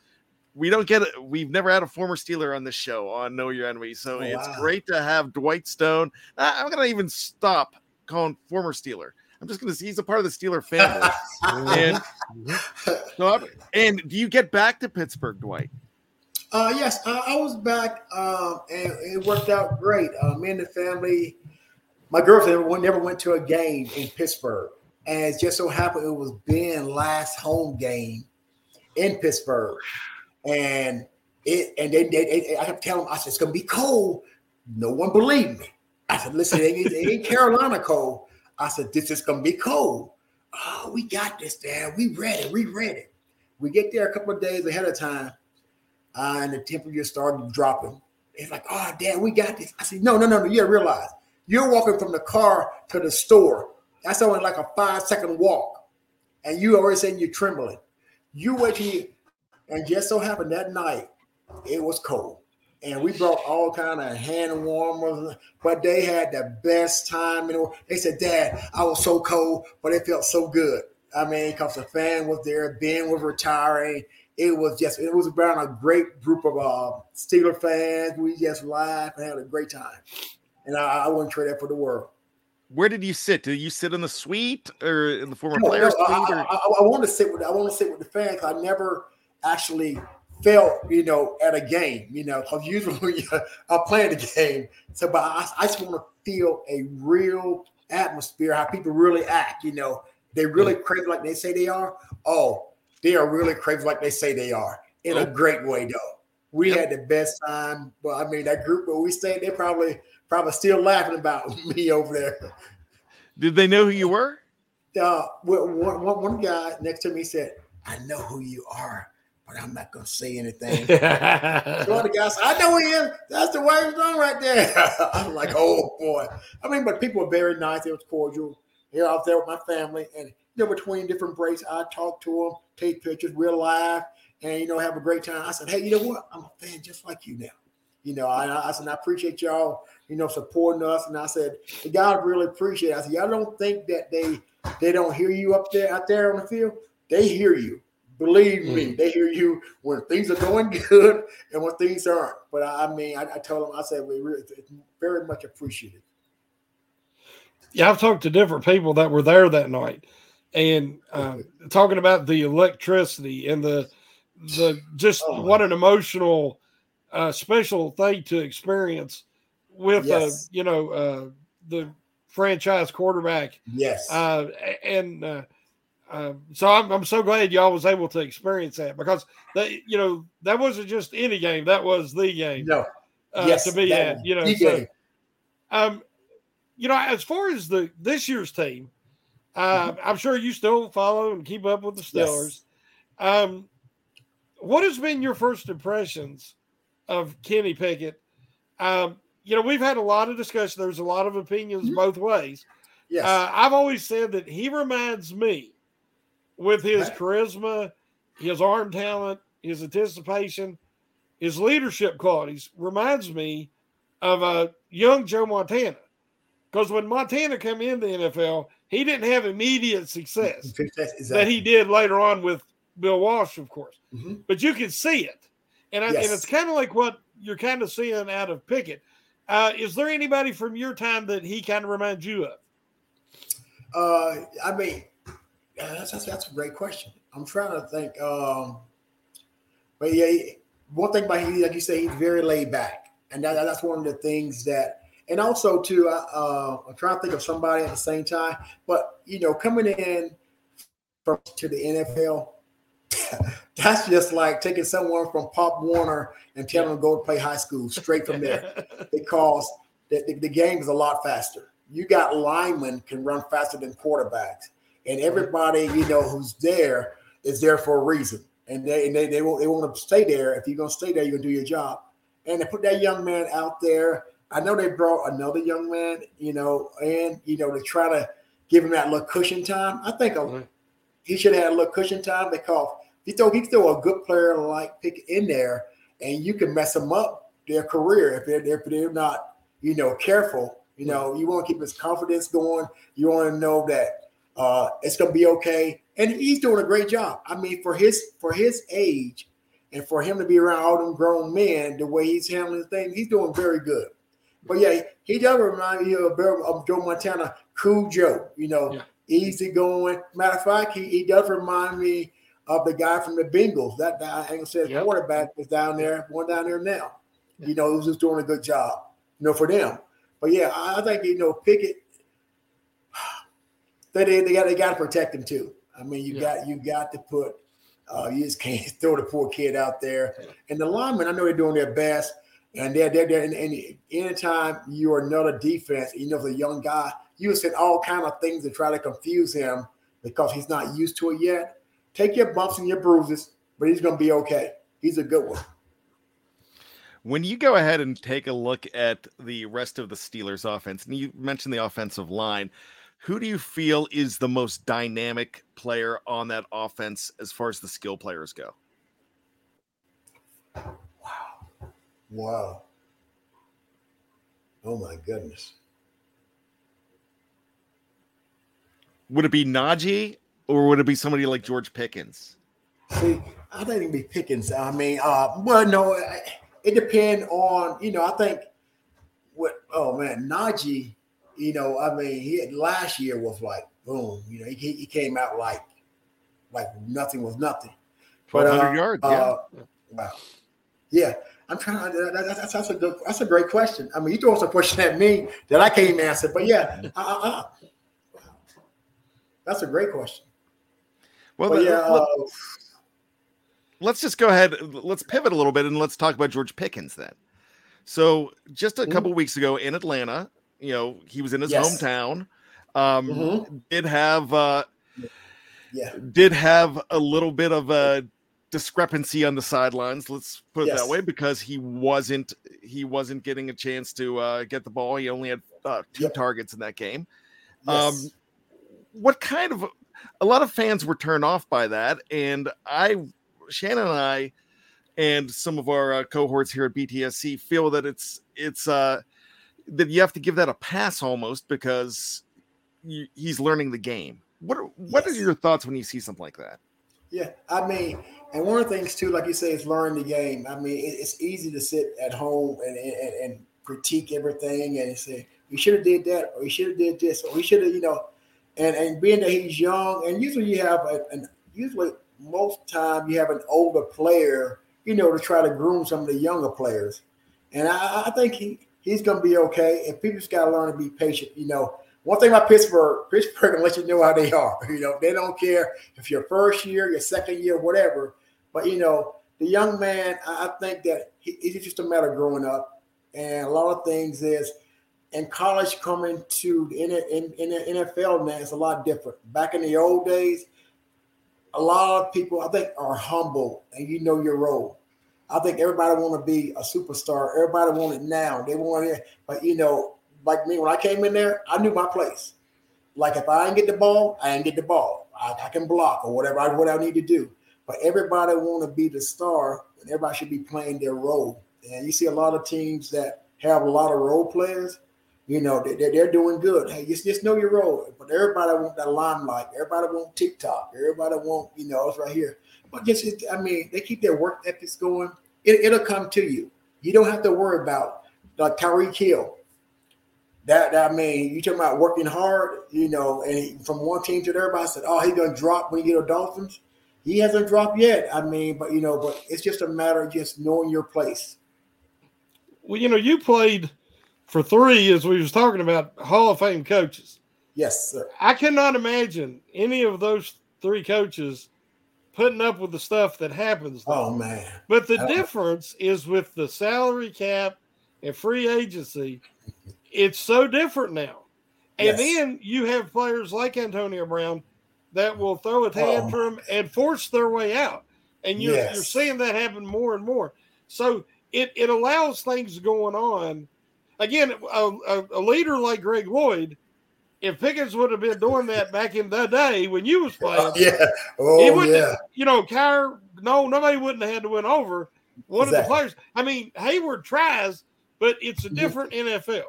we don't get it. We've never had a former Steeler on this show on Know Your Enemy, so Oh, it's wow. great to have Dwight Stone. I'm gonna even stop calling former Steeler. I'm just gonna see he's a part of the Steeler family. and so, I'm- and do you get back to Pittsburgh, Dwight? Uh, yes, I, I was back, um, and it worked out great. Uh, me and the family, my girlfriend went- never went to a game in Pittsburgh, and it just so happened it was Ben's last home game in Pittsburgh, and it and they, they, they- I kept telling them, I said it's gonna be cold. No one believed me. I said, listen, it ain't, it ain't Carolina cold. I said, this is gonna be cold. Oh, we got this, Dad. We ready. We ready. We get there a couple of days ahead of time uh, and the temperature started dropping. It's like, oh, Dad, we got this. I said, no, no, no, no. You realize you're walking from the car to the store. That's only like a five second walk, and you already saying you're trembling. You wait till you, and just so happened that night it was cold, and we brought all kind of hand warmers, but they had the best time. You know, they said, Dad, I was so cold, but it felt so good. I mean, because the fan was there, Ben was retiring it was just it was around a great group of uh, Steeler fans. We just laughed and had a great time, and I, I wouldn't trade that for the world. Where did you sit? Did you sit in the suite or in the former No, player no? I, I, I want to sit with I want to sit with the fans. I never actually felt you know at a game. You know, because usually when you, I'm playing the game, so but I, I just want to feel a real atmosphere, how people really act. You know, they really crazy like they say they are. Oh, they are really crazy like they say they are in a Oh. great way though. We Yep. had the best time. Well, I mean, that group where we stayed, they probably probably still laughing about me over there. Did they know who you were? uh, one, one, one guy next to me said, I know who you are, but I'm not going to say anything. so the guy said, I know him. That's the way it's done right there. I'm like, oh boy. I mean, but people were very nice. It was cordial. Know, I was there with my family, and you know, between different breaks, I talked to them, take pictures, we'll laugh, and you know, have a great time. I said, hey, you know what? I'm a fan just like you now. You know, I, I said, I appreciate y'all, you know, supporting us. And I said, the guys really appreciate it. I said, y'all don't think that they they don't hear you up there out there on the field. They hear you. Believe me, they hear you when things are going good and when things aren't. But I, I mean, I, I told them, I said, we really, it's very much appreciated. Yeah, I've talked to different people that were there that night, and uh, talking about the electricity and the the just Oh. what an emotional, uh, special thing to experience with uh, Yes. you know uh, the franchise quarterback. Yes. Uh, and uh, uh, so I'm, I'm so glad y'all was able to experience that because that you know that wasn't just any game that was the game no. uh, yes. to be at you know so, game. um you know as far as the this year's team uh, I'm sure you still follow and keep up with the Yes. Steelers um what has been your first impressions of Kenny Pickett um you know we've had a lot of discussion there's a lot of opinions both ways Yes. uh, I've always said that he reminds me with his charisma, his arm talent, his anticipation, his leadership qualities reminds me of a young Joe Montana. Because when Montana came in the NFL, he didn't have immediate success Exactly. that he did later on with Bill Walsh, of course. Mhm. But you can see it, and I, and it's kind of like what you're kind of seeing out of Pickett. Uh, is there anybody from your time that he kind of reminds you of? Uh, I mean, uh, that's, that's that's a great question. I'm trying to think. Um, but yeah, one thing about him, like you say, he's very laid back, and that, that's one of the things that. And also, too, I, uh, I'm trying to think of somebody at the same time. But you know, coming in from to the NFL, that's just like taking someone from Pop Warner and telling them to go to play high school straight from there because the, the, the game is a lot faster. You got linemen can run faster than quarterbacks, and everybody you know who's there is there for a reason, and they and they they won't they want to stay there. If you're gonna stay there, you're gonna do your job. And they put that young man out there. I know they brought another young man, you know, and you know to try to give him that little cushion time. I think a, Mhm. he should have had a little cushion time because he throw he throw a good player like pick in there, and you can mess them up their career if they're if they're not you know careful. You know, you want to keep his confidence going. You want to know that uh, it's going to be okay, and he's doing a great job. I mean, for his for his age, and for him to be around all them grown men, the way he's handling things, he's doing very good. But yeah, he does remind me of, of Joe Montana, cool Joe. You know, Yeah. easy going. Matter of fact, he, he does remind me of the guy from the Bengals. That guy, I ain't gonna say Yep. quarterback is down there, one down there now. You know, who's just doing a good job. You know, for them. But yeah, I I think you know Pickett. They they, they got they got to protect him too. I mean, you Yeah. got you got to put. Uh, you just can't throw the poor kid out there. And the linemen, I know they're doing their best. And they're they're, they're and, and anytime you're another defense, you know, the young guy, you will send all kind of things to try to confuse him because he's not used to it yet. Take your bumps and your bruises, but he's going to be okay. He's a good one. When you go ahead and take a look at the rest of the Steelers offense, and you mentioned the offensive line, who do you feel is the most dynamic player on that offense as far as the skill players go? Wow. Wow. Oh my goodness. Would it be Najee or would it be somebody like George Pickens? See, I think it'd be Pickens. I mean, uh, well, no, it depends on you know. I think what. Oh man, Najee. You know, I mean, he had, last year was like boom. You know, he, he came out like like nothing was nothing. But, 1,200 uh, yards, yeah. uh, wow. Yeah, I'm trying to. That, that, that's, that's a good. That's a great question. I mean, you throw some question at me that I can't even answer. But yeah, uh, uh, uh. that's a great question. Well, But yeah, let- uh, let's just go ahead. Let's pivot a little bit and let's talk about George Pickens then. So, just a couple weeks ago in Atlanta, you know, he was in his Yes. hometown. Um, Mhm. Did have uh, yeah. did have a little bit of a discrepancy on the sidelines. Let's put it Yes. that way because he wasn't he wasn't getting a chance to uh, get the ball. He only had uh, two Yep. targets in that game. Yes. Um, what kind of a lot of fans were turned off by that, and I, Shannon and I, and some of our uh, cohorts here at BTSC feel that it's it's uh that you have to give that a pass almost because you, he's learning the game. What are, what are your thoughts when you see something like that? Yeah, I mean, and one of the things too, like you say, is learn the game. I mean, it's easy to sit at home and, and, and critique everything and say we should have did that, or we should have did this, or we should have, you know, and and being that he's young, and usually you have a, an usually most time you have an older player, you know, to try to groom some of the younger players, and I, I think he he's going to be okay. And people just got to learn to be patient, you know one thing about Pittsburgh, Pittsburgh can let you know how they are. You know, they don't care if your first year, your second year, whatever. But you know, the young man, I think that he, it's just a matter of growing up, and a lot of things is in college coming to in, in, in the NFL now it's a lot different. Back in the old days, a lot of people I think are humble and you know your role. I think everybody want to be a superstar. Everybody want it now. They want it, but you know, like me, when I came in there, I knew my place. Like if I didn't get the ball, I didn't get the ball. I, I can block or whatever I, what I need to do. But everybody want to be the star, and everybody should be playing their role. And you see a lot of teams that have a lot of role players. You know, they, they're doing good. Hey, just, just know your role. But everybody want that limelight. Everybody want TikTok. Everybody want, you know, it's right here. But just, I mean, they keep their work ethics going. It, it'll come to you. You don't have to worry about like Tyreek Hill that, that I mean, you talking about working hard, you know, and from one team to the other, I said, oh, he's gonna drop when you get a Dolphins. He hasn't dropped yet. I mean, but you know, but it's just a matter of just knowing your place. Well, you know, you played for three, as we was talking about, Hall of Fame coaches. Yes, sir. I cannot imagine any of those three coaches putting up with the stuff that happens. Though. Oh man! But the difference is with the salary cap and free agency it's so different now. And yes. then you have players like Antonio Brown that will throw a tantrum oh. and force their way out. And you're, yes. you're seeing that happen more and more. So it, it allows things going on. Again, a, a, a leader like Greg Lloyd, if Pickens would have been doing that back in the day when you was playing, yeah, oh yeah, you know, Kyre, no, nobody wouldn't have had to win over one exactly. of the players. I mean, Heyward tries, but it's a different NFL.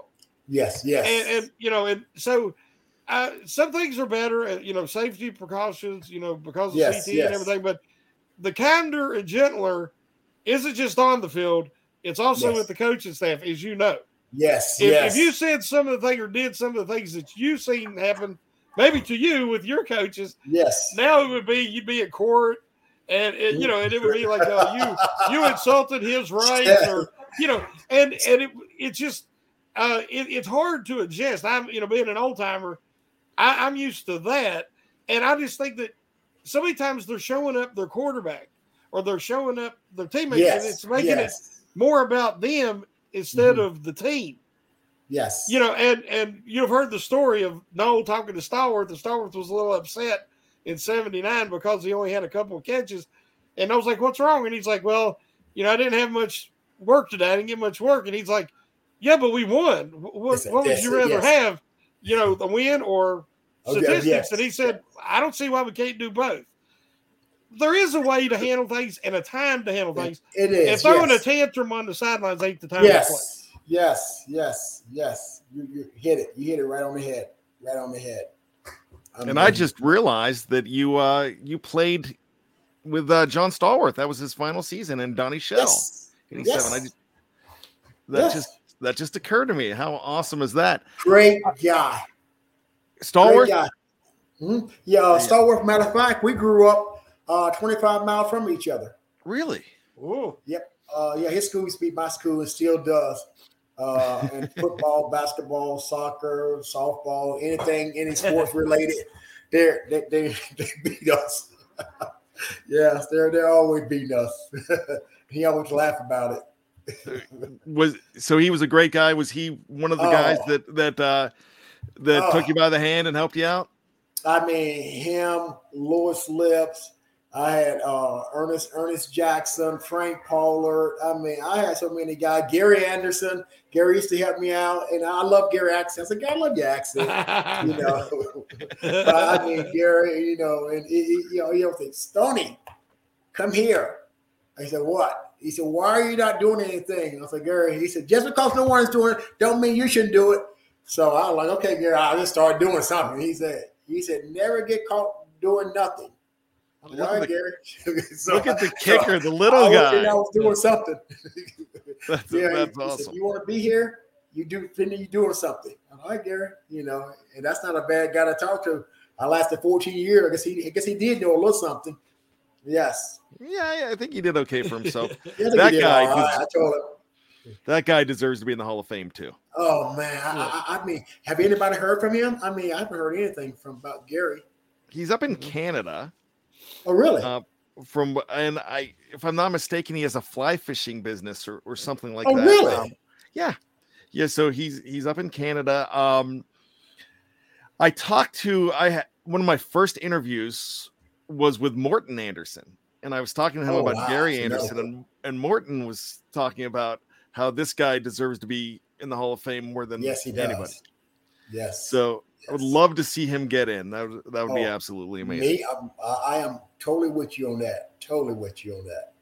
Yes, yes. And, and you know, and so uh, some things are better, uh, you know, safety precautions, you know, because of yes, CT yes. and everything. But the kinder and gentler isn't just on the field; it's also yes. with the coaching staff, as you know. Yes, if, yes. If you said some of the things or did some of the things that you've seen happen, maybe to you with your coaches, yes. Now it would be you'd be at court, and it, you know, and it would be like uh, you you insulted his rights, or you know, and and it it's just uh, it, it's hard to adjust. I'm, you know, being an old timer, I'm used to that, and I just think that so many times they're showing up their quarterback or they're showing up their teammates, yes, and it's making yes. it more about them instead mm-hmm. of the team. Yes, you know, and and you've heard the story of Noll talking to Stallworth. and Stallworth was a little upset in '79 because he only had a couple of catches, and I was like, "What's wrong?" And he's like, "Well, you know, I didn't have much work today. I didn't get much work." And he's like, yeah, but we won. What, what would you rather yes. have? You know, the win or statistics? Okay, yes. And he said, I don't see why we can't do both. There is a way to handle things and a time to handle things. It is. And throwing yes. a tantrum on the sidelines ain't the time yes. to play. Yes, yes, yes. You, you hit it. You hit it right on the head. Right on the head. I'm and I just realized that you uh you played with uh John Stallworth. That was his final season, and Donnie Shell. Yes. 87. Yes. I just that yes. just that just occurred to me. How awesome is that? Great guy. Stallworth? Guy. Mm-hmm. Yeah, uh, Stallworth. Matter of fact, we grew up uh, 25 miles from each other. Really? Oh, yep. Uh, yeah, his school used to be my school and still does. Uh, and football, basketball, soccer, softball, anything, any sports related, they're, they they they beat us. yes, they're they're always beating us. he always laugh about it was so he was a great guy. Was he one of the oh. guys that that uh that oh. took you by the hand and helped you out? I mean, him, Louis Lipps. I had uh, Earnest Earnest Jackson, Frank Pollard. I mean, I had so many guys. Gary Anderson. Gary used to help me out, and I love Gary accent. I said, "God, I love your accent." you know, I mean, Gary. You know, and you know, you know, think, Stony, come here. I said, "What?" He said, Why are you not doing anything? I said, like, Gary, he said, Just because no one's doing it, don't mean you shouldn't do it. So I was like, Okay, Gary, I'll just start doing something. He said, he said, never get caught doing nothing. Look at the- So- Look at the so kicker, the little I guy. I was doing something. That's, yeah, that's he said, awesome. you want to be here? You do. You doing something? All right, Gary. You know, and that's not a bad guy to talk to. I lasted 14 years. I guess he. I guess he did know a little something. Yes. Yeah, yeah, I think he did okay for himself. Yeah, I think he that guy, all right. des- I told him. that guy deserves to be in the Hall of Fame too. Oh man, I, I, I mean, have anybody heard from him? I mean, I haven't heard anything from about Gary. He's up in mm-hmm. Canada. Oh, really? Uh, from and I, if I'm not mistaken, he has a fly fishing business or, or something like Oh, that. really? Um, yeah, yeah. So he's he's up in Canada. Um, I talked to I had one of my first interviews was with Morten Andersen, and I was talking to him Oh, about wow. Gary So no. Anderson, and and Morten was talking about how this guy deserves to be in the Hall of Fame more than yes, he does. anybody. Yes. So I would love to see him get in. That would that would be Oh, absolutely amazing. Me, I'm, I am totally with you on that. Totally with you on that.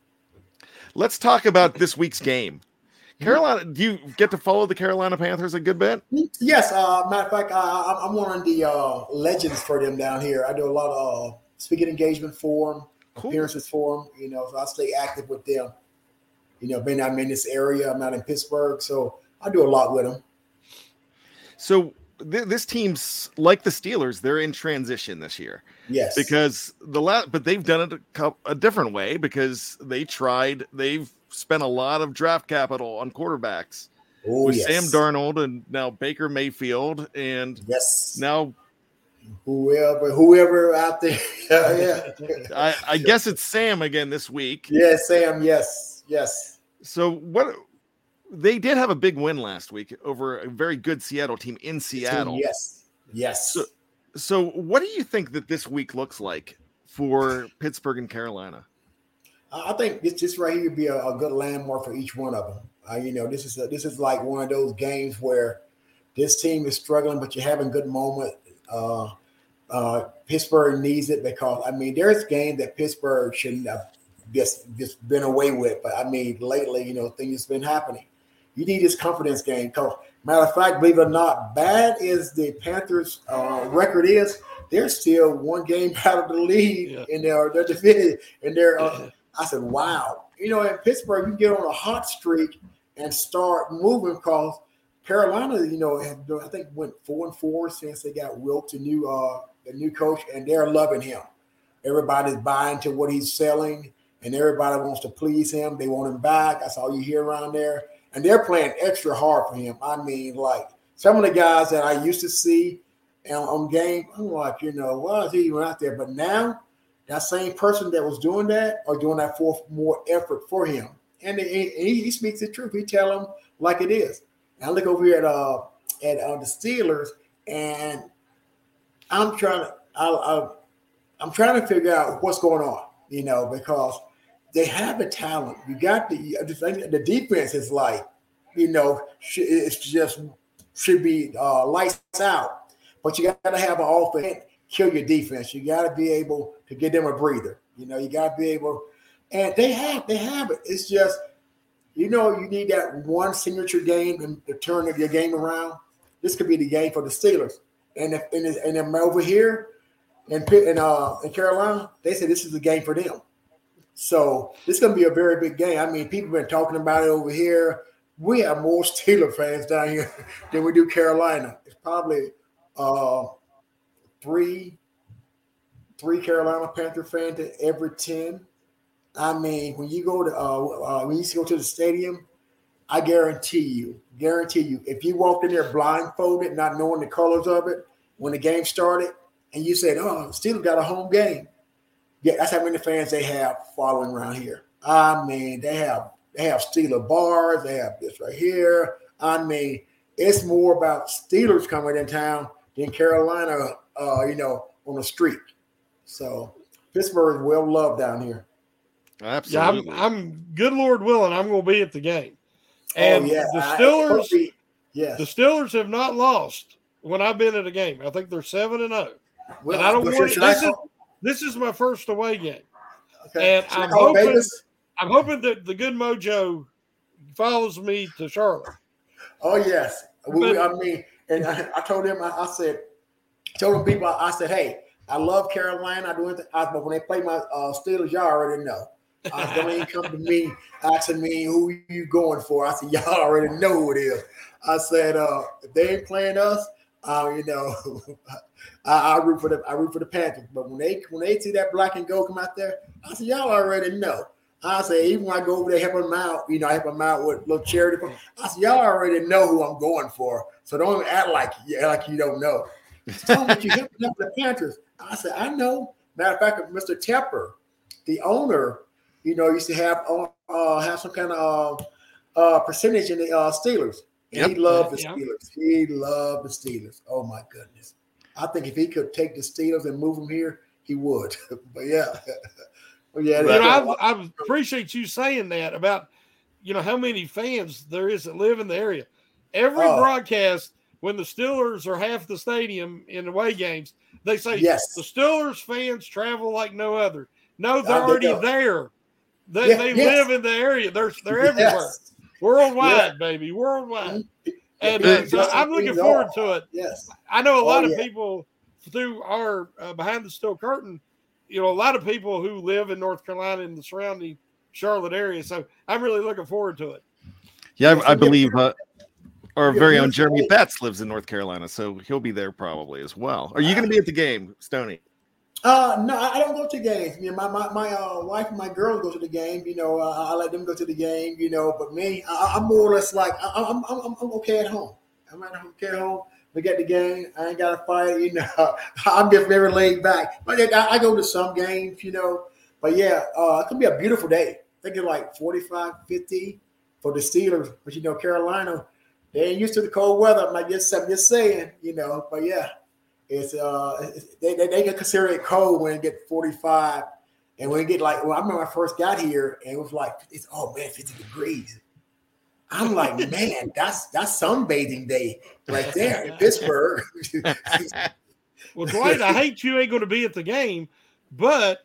Let's talk about this week's game. Mm-hmm. Carolina, do you get to follow the Carolina Panthers a good bit? Yes, uh, matter of fact, I, I'm one of the uh, legends for them down here. I do a lot of uh, speaking engagement for them, appearances for them. You know, so I stay active with them. You know, being I'm in this area, I'm not in Pittsburgh, so I do a lot with them. So th- this team's like the Steelers; they're in transition this year. Yes. because the last, but they've done it a, cou- a different way because they tried. They've spent a lot of draft capital on quarterbacks Oh, with yes. Sam Darnold and now Baker Mayfield, and yes, now whoever whoever out there. yeah, I, I guess it's Sam again this week. yeah, Sam. Yes, yes. So what? They did have a big win last week over a very good Seattle team in Seattle. Yes, yes. So, so what do you think that this week looks like for Pittsburgh and Carolina? I think this this right here would be a, a good landmark for each one of them. Uh, you know, this is a, this is like one of those games where this team is struggling, but you're having good moment. Uh, uh, Pittsburgh needs it because I mean, there's games that Pittsburgh shouldn't have just just been away with, but I mean, lately, you know, things have been happening. You need this confidence game. Because matter of fact, believe it or not, bad as the Panthers' uh, record is, they're still one game out of the lead in their their division. And they're, uh, I said, wow. You know, in Pittsburgh, you get on a hot streak and start moving. Because Carolina, you know, have, I think went four and four since they got Wilks, the new uh, the new coach, and they're loving him. Everybody's buying to what he's selling, and everybody wants to please him. They want him back. That's all you hear around there. And they're playing extra hard for him. I mean, like some of the guys that I used to see on, game, I'm like, you know, why is he even out there? But now, that same person that was doing that are doing that for more effort for him. And he, he, speaks the truth. He tell them like it is. And I look over here at uh at uh, the Steelers, and I'm trying to I, I, I'm trying to figure out what's going on, you know, because they have the talent. You got the the defense is like, you know, it's just should be uh, lights out. But you got to have an offense kill your defense. You got to be able to give them a breather. You know, you got to be able, and they have they have it. It's just, you know, you need that one signature game and to turn of your game around. This could be the game for the Steelers. And if and, and them over here Pitt- in uh in Carolina, they said this is the game for them. So this is going to be a very big game. I mean, people have been talking about it over here. We have more Steeler fans down here than we do Carolina. It's probably uh, three, three Carolina Panther fans to every ten. I mean, when you go to uh, uh, when you go to the stadium, I guarantee you, guarantee you, if you walked in there blindfolded, not knowing the colors of it, when the game started, and you said, "Oh, Steelers got a home game," yeah, that's how many fans they have following around here. I mean, they have they have Steeler bars, they have this right here. I mean, it's more about Steelers coming in town than Carolina, uh, you know, on the street. So Pittsburgh is well loved down here. Absolutely. Yeah, I'm, I'm good Lord willing, I'm going to be at the game. And oh yeah, the I- Steelers, yes. the Steelers have not lost when I've been at a game. I think they're seven and zero. Well, and I don't well, want should I this is, call- this is my first away game, Okay. and I I'm hoping Vegas? I'm hoping that the good mojo follows me to Charlotte. Oh yes, But- I mean, and I, I told him, I, I said, told people, I said, hey, I love Carolina. I do anything, I, but when they play my uh, Steelers, y'all already know. I don't even come to me asking me who you going for. I said, y'all already know who it is. I said, uh, if they ain't playing us, uh, you know, I, I root for the I root for the Panthers. But when they when they see that black and gold come out there, I say y'all already know. I say, even when I go over there help them out, you know, I help them out with a little charity. I say y'all already know who I'm going for. So don't act like yeah, like you don't know. Tell me you helping up the Panthers. I said, I know. Matter of fact, Mr. Tepper, the owner, you know, used to have uh, have some kind of uh, uh, percentage in the uh, Steelers. And he loved the Yep. Steelers. He loved the Steelers. Oh my goodness. I think if he could take the Steelers and move them here, he would. but yeah. Well, yeah, You know, I, I appreciate you saying that about, you know, how many fans there is that live in the area. Every Oh. broadcast, when the Steelers are half the stadium in away games, they say Yes. the Steelers fans travel like no other. No, they're oh, think already there. They, Yeah, they yes. live in the area. They're they're Yes. everywhere, worldwide, Yeah. baby, worldwide. Yeah, And uh, so I'm looking forward to it. Yes. I know a Oh, lot of yeah. people through our uh, behind the steel curtain. You know, a lot of people who live in North Carolina and the surrounding Charlotte area. So I'm really looking forward to it. Yeah, Yeah, I, I believe uh, our very own Jeremy day. Betts lives in North Carolina, so he'll be there probably as well. Are you going to be at the game, Stony? Uh, no, I don't go to games. My my, my uh, wife and my girls go to the game. You know, uh, I let them go to the game. You know, but me, I, I'm more or less like I, I'm, I'm I'm I'm okay at home. I'm okay at home. We get the game. I ain't got to fight. You know, I'm just very laid back. But I, I go to some games. You know, but yeah, uh, it could be a beautiful day. I think it's like 45, 50 for the Steelers. But you know, Carolina, they ain't used to the cold weather. I'm like just I'm just saying. You know, but yeah. It's uh it's- they, they, they can consider it cold when it get 45. And when it get like well, I remember when I first got here and it was like it's oh man, 50 degrees. I'm like, man, that's that's sunbathing day right there in Pittsburgh. Well, Dwight, I hate you ain't going to be at the game, but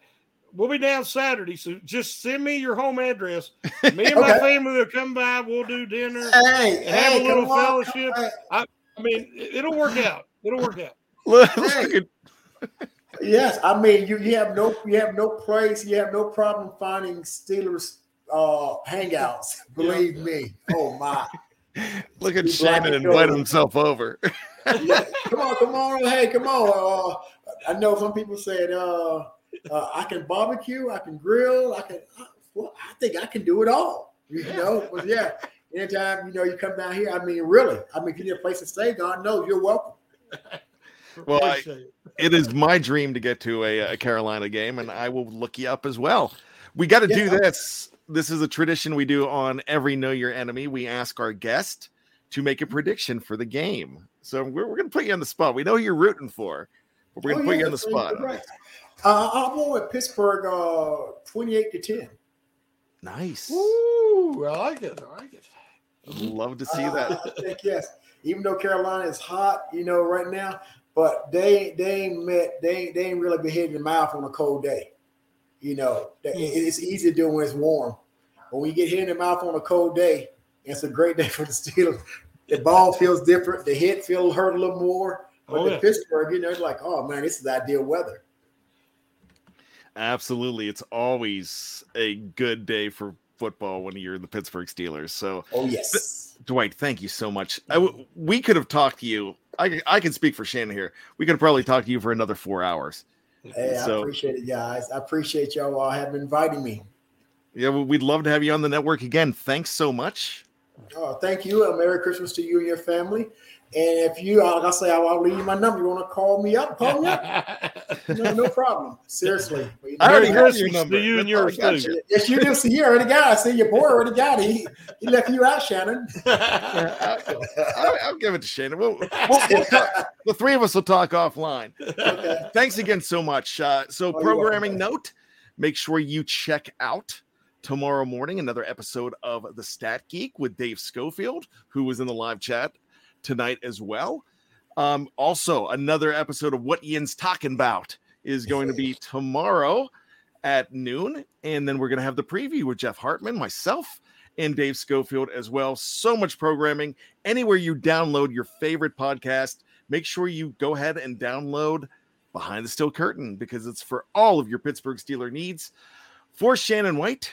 we'll be down Saturday. So just send me your home address. Me and my family will come by. We'll do dinner. hey, have hey, a little fellowship. on. I, I mean, it'll work out. It'll work out. Look, Hey. Yes, I mean you, you have no you have no place, you have no problem finding Steelers uh hangouts. Believe me. Oh my. look at black Shannon and invite himself over. Yeah, come on, come on, hey, come on. Uh, I know some people said uh, uh, I can barbecue, I can grill, I can. Uh, well, I think I can do it all. You know, but yeah, anytime you know you come down here, I mean, really, I mean, if you need a place to stay, God knows you're welcome. Well, I- it. it is my dream to get to a, a Carolina game, and I will look you up as well. We got to do this. This is a tradition we do on every Know Your Enemy. We ask our guest to make a prediction for the game. So we're, we're going to put you on the spot. We know who you're rooting for, but we're going to Oh, put you on the spot. Right. Uh, I'm going with Pittsburgh, uh, twenty-eight to ten. Nice. Ooh, I like it. I like it. Love to see Uh, that. I think yes. Even though Carolina is hot, you know, right now, but they they ain't met they ain't- they ain't really behaved their mouth on a cold day. You know, hmm. it's easy to do when it's warm, but when you get hit in the mouth on a cold day, it's a great day for the Steelers. The ball feels different. The hit feels hurt a little more. But Oh, the yeah. Pittsburgh, you know, it's like, oh man, this is ideal weather. Absolutely. It's always a good day for football when you're the Pittsburgh Steelers. So, Oh yes. Dwight, thank you so much. I w we could have talked to you. I, I can speak for Shannon here. We could have probably talked to you for another four hours. Hey, I So- appreciate it, guys. I appreciate y'all all having invited me. Yeah, well, we'd love to have you on the network again. Thanks so much. Oh, thank you. Uh, Merry Christmas to you and your family. And if you, uh, like I say, I'll, I'll leave you my number. You want to call me up? Call me up. No, no problem. Seriously. But, you know, I already Merry have your number. you and That's all I yours got too. you. Yes, you do. See, you already got. it. I see your boy already got it. He, he left you out, Shannon. I, I'll give it to Shannon. We'll, we'll, we'll talk- the three of us will talk offline. Okay. Thanks again so much. Uh, so, Oh, you're welcome. programming note make sure you check out tomorrow morning another episode of The Stat Geek with Dave Schofield, who was in the live chat tonight as well. Um, also, another episode of What Ian's Talking About is going to be tomorrow at noon. And then we're going to have the preview with Jeff Hartman, myself, and Dave Schofield as well. So much programming. Anywhere you download your favorite podcast, make sure you go ahead and download behind the steel curtain because it's for all of your Pittsburgh Steeler needs. For Shannon White,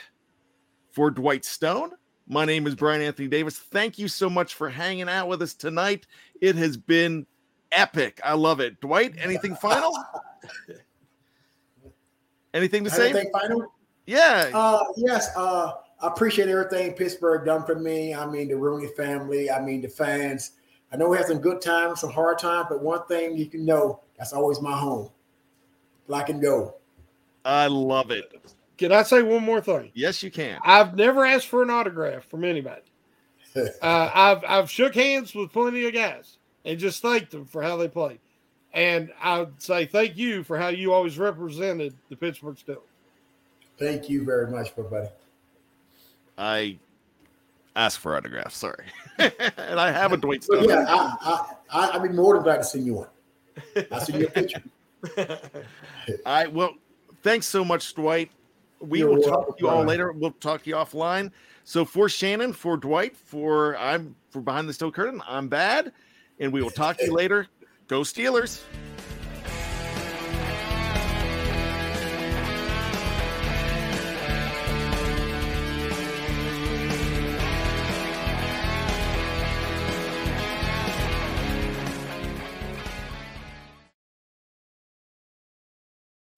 for Dwight Stone, my name is Bryan Anthony Davis. Thank you so much for hanging out with us tonight. It has been epic. I love it. Dwight, anything final? anything to say? Anything final? Yeah. Uh, yes. Uh, I appreciate everything Pittsburgh done for me. I mean, the Rooney family. I mean, the fans. I know we had some good times, some hard times, but one thing you can know that's always my home. Black and gold. I love it. Can I say one more thing? Yes, you can. I've never asked for an autograph from anybody. uh, I've I've shook hands with plenty of guys and just thanked them for how they played. And I'd say thank you for how you always represented the Pittsburgh Steelers. Thank you very much, my buddy. I asked for autographs. Sorry, and I have a Dwight Stone. yeah, I, I, I'd be more than glad to send you one. I'll send you a picture. I well, thanks so much, Dwight. We You're will talk to you all later. We'll talk to you offline. So for Shannon, for Dwight, for I'm for behind the steel curtain, I'm bad, and we will talk to you later. Go Steelers.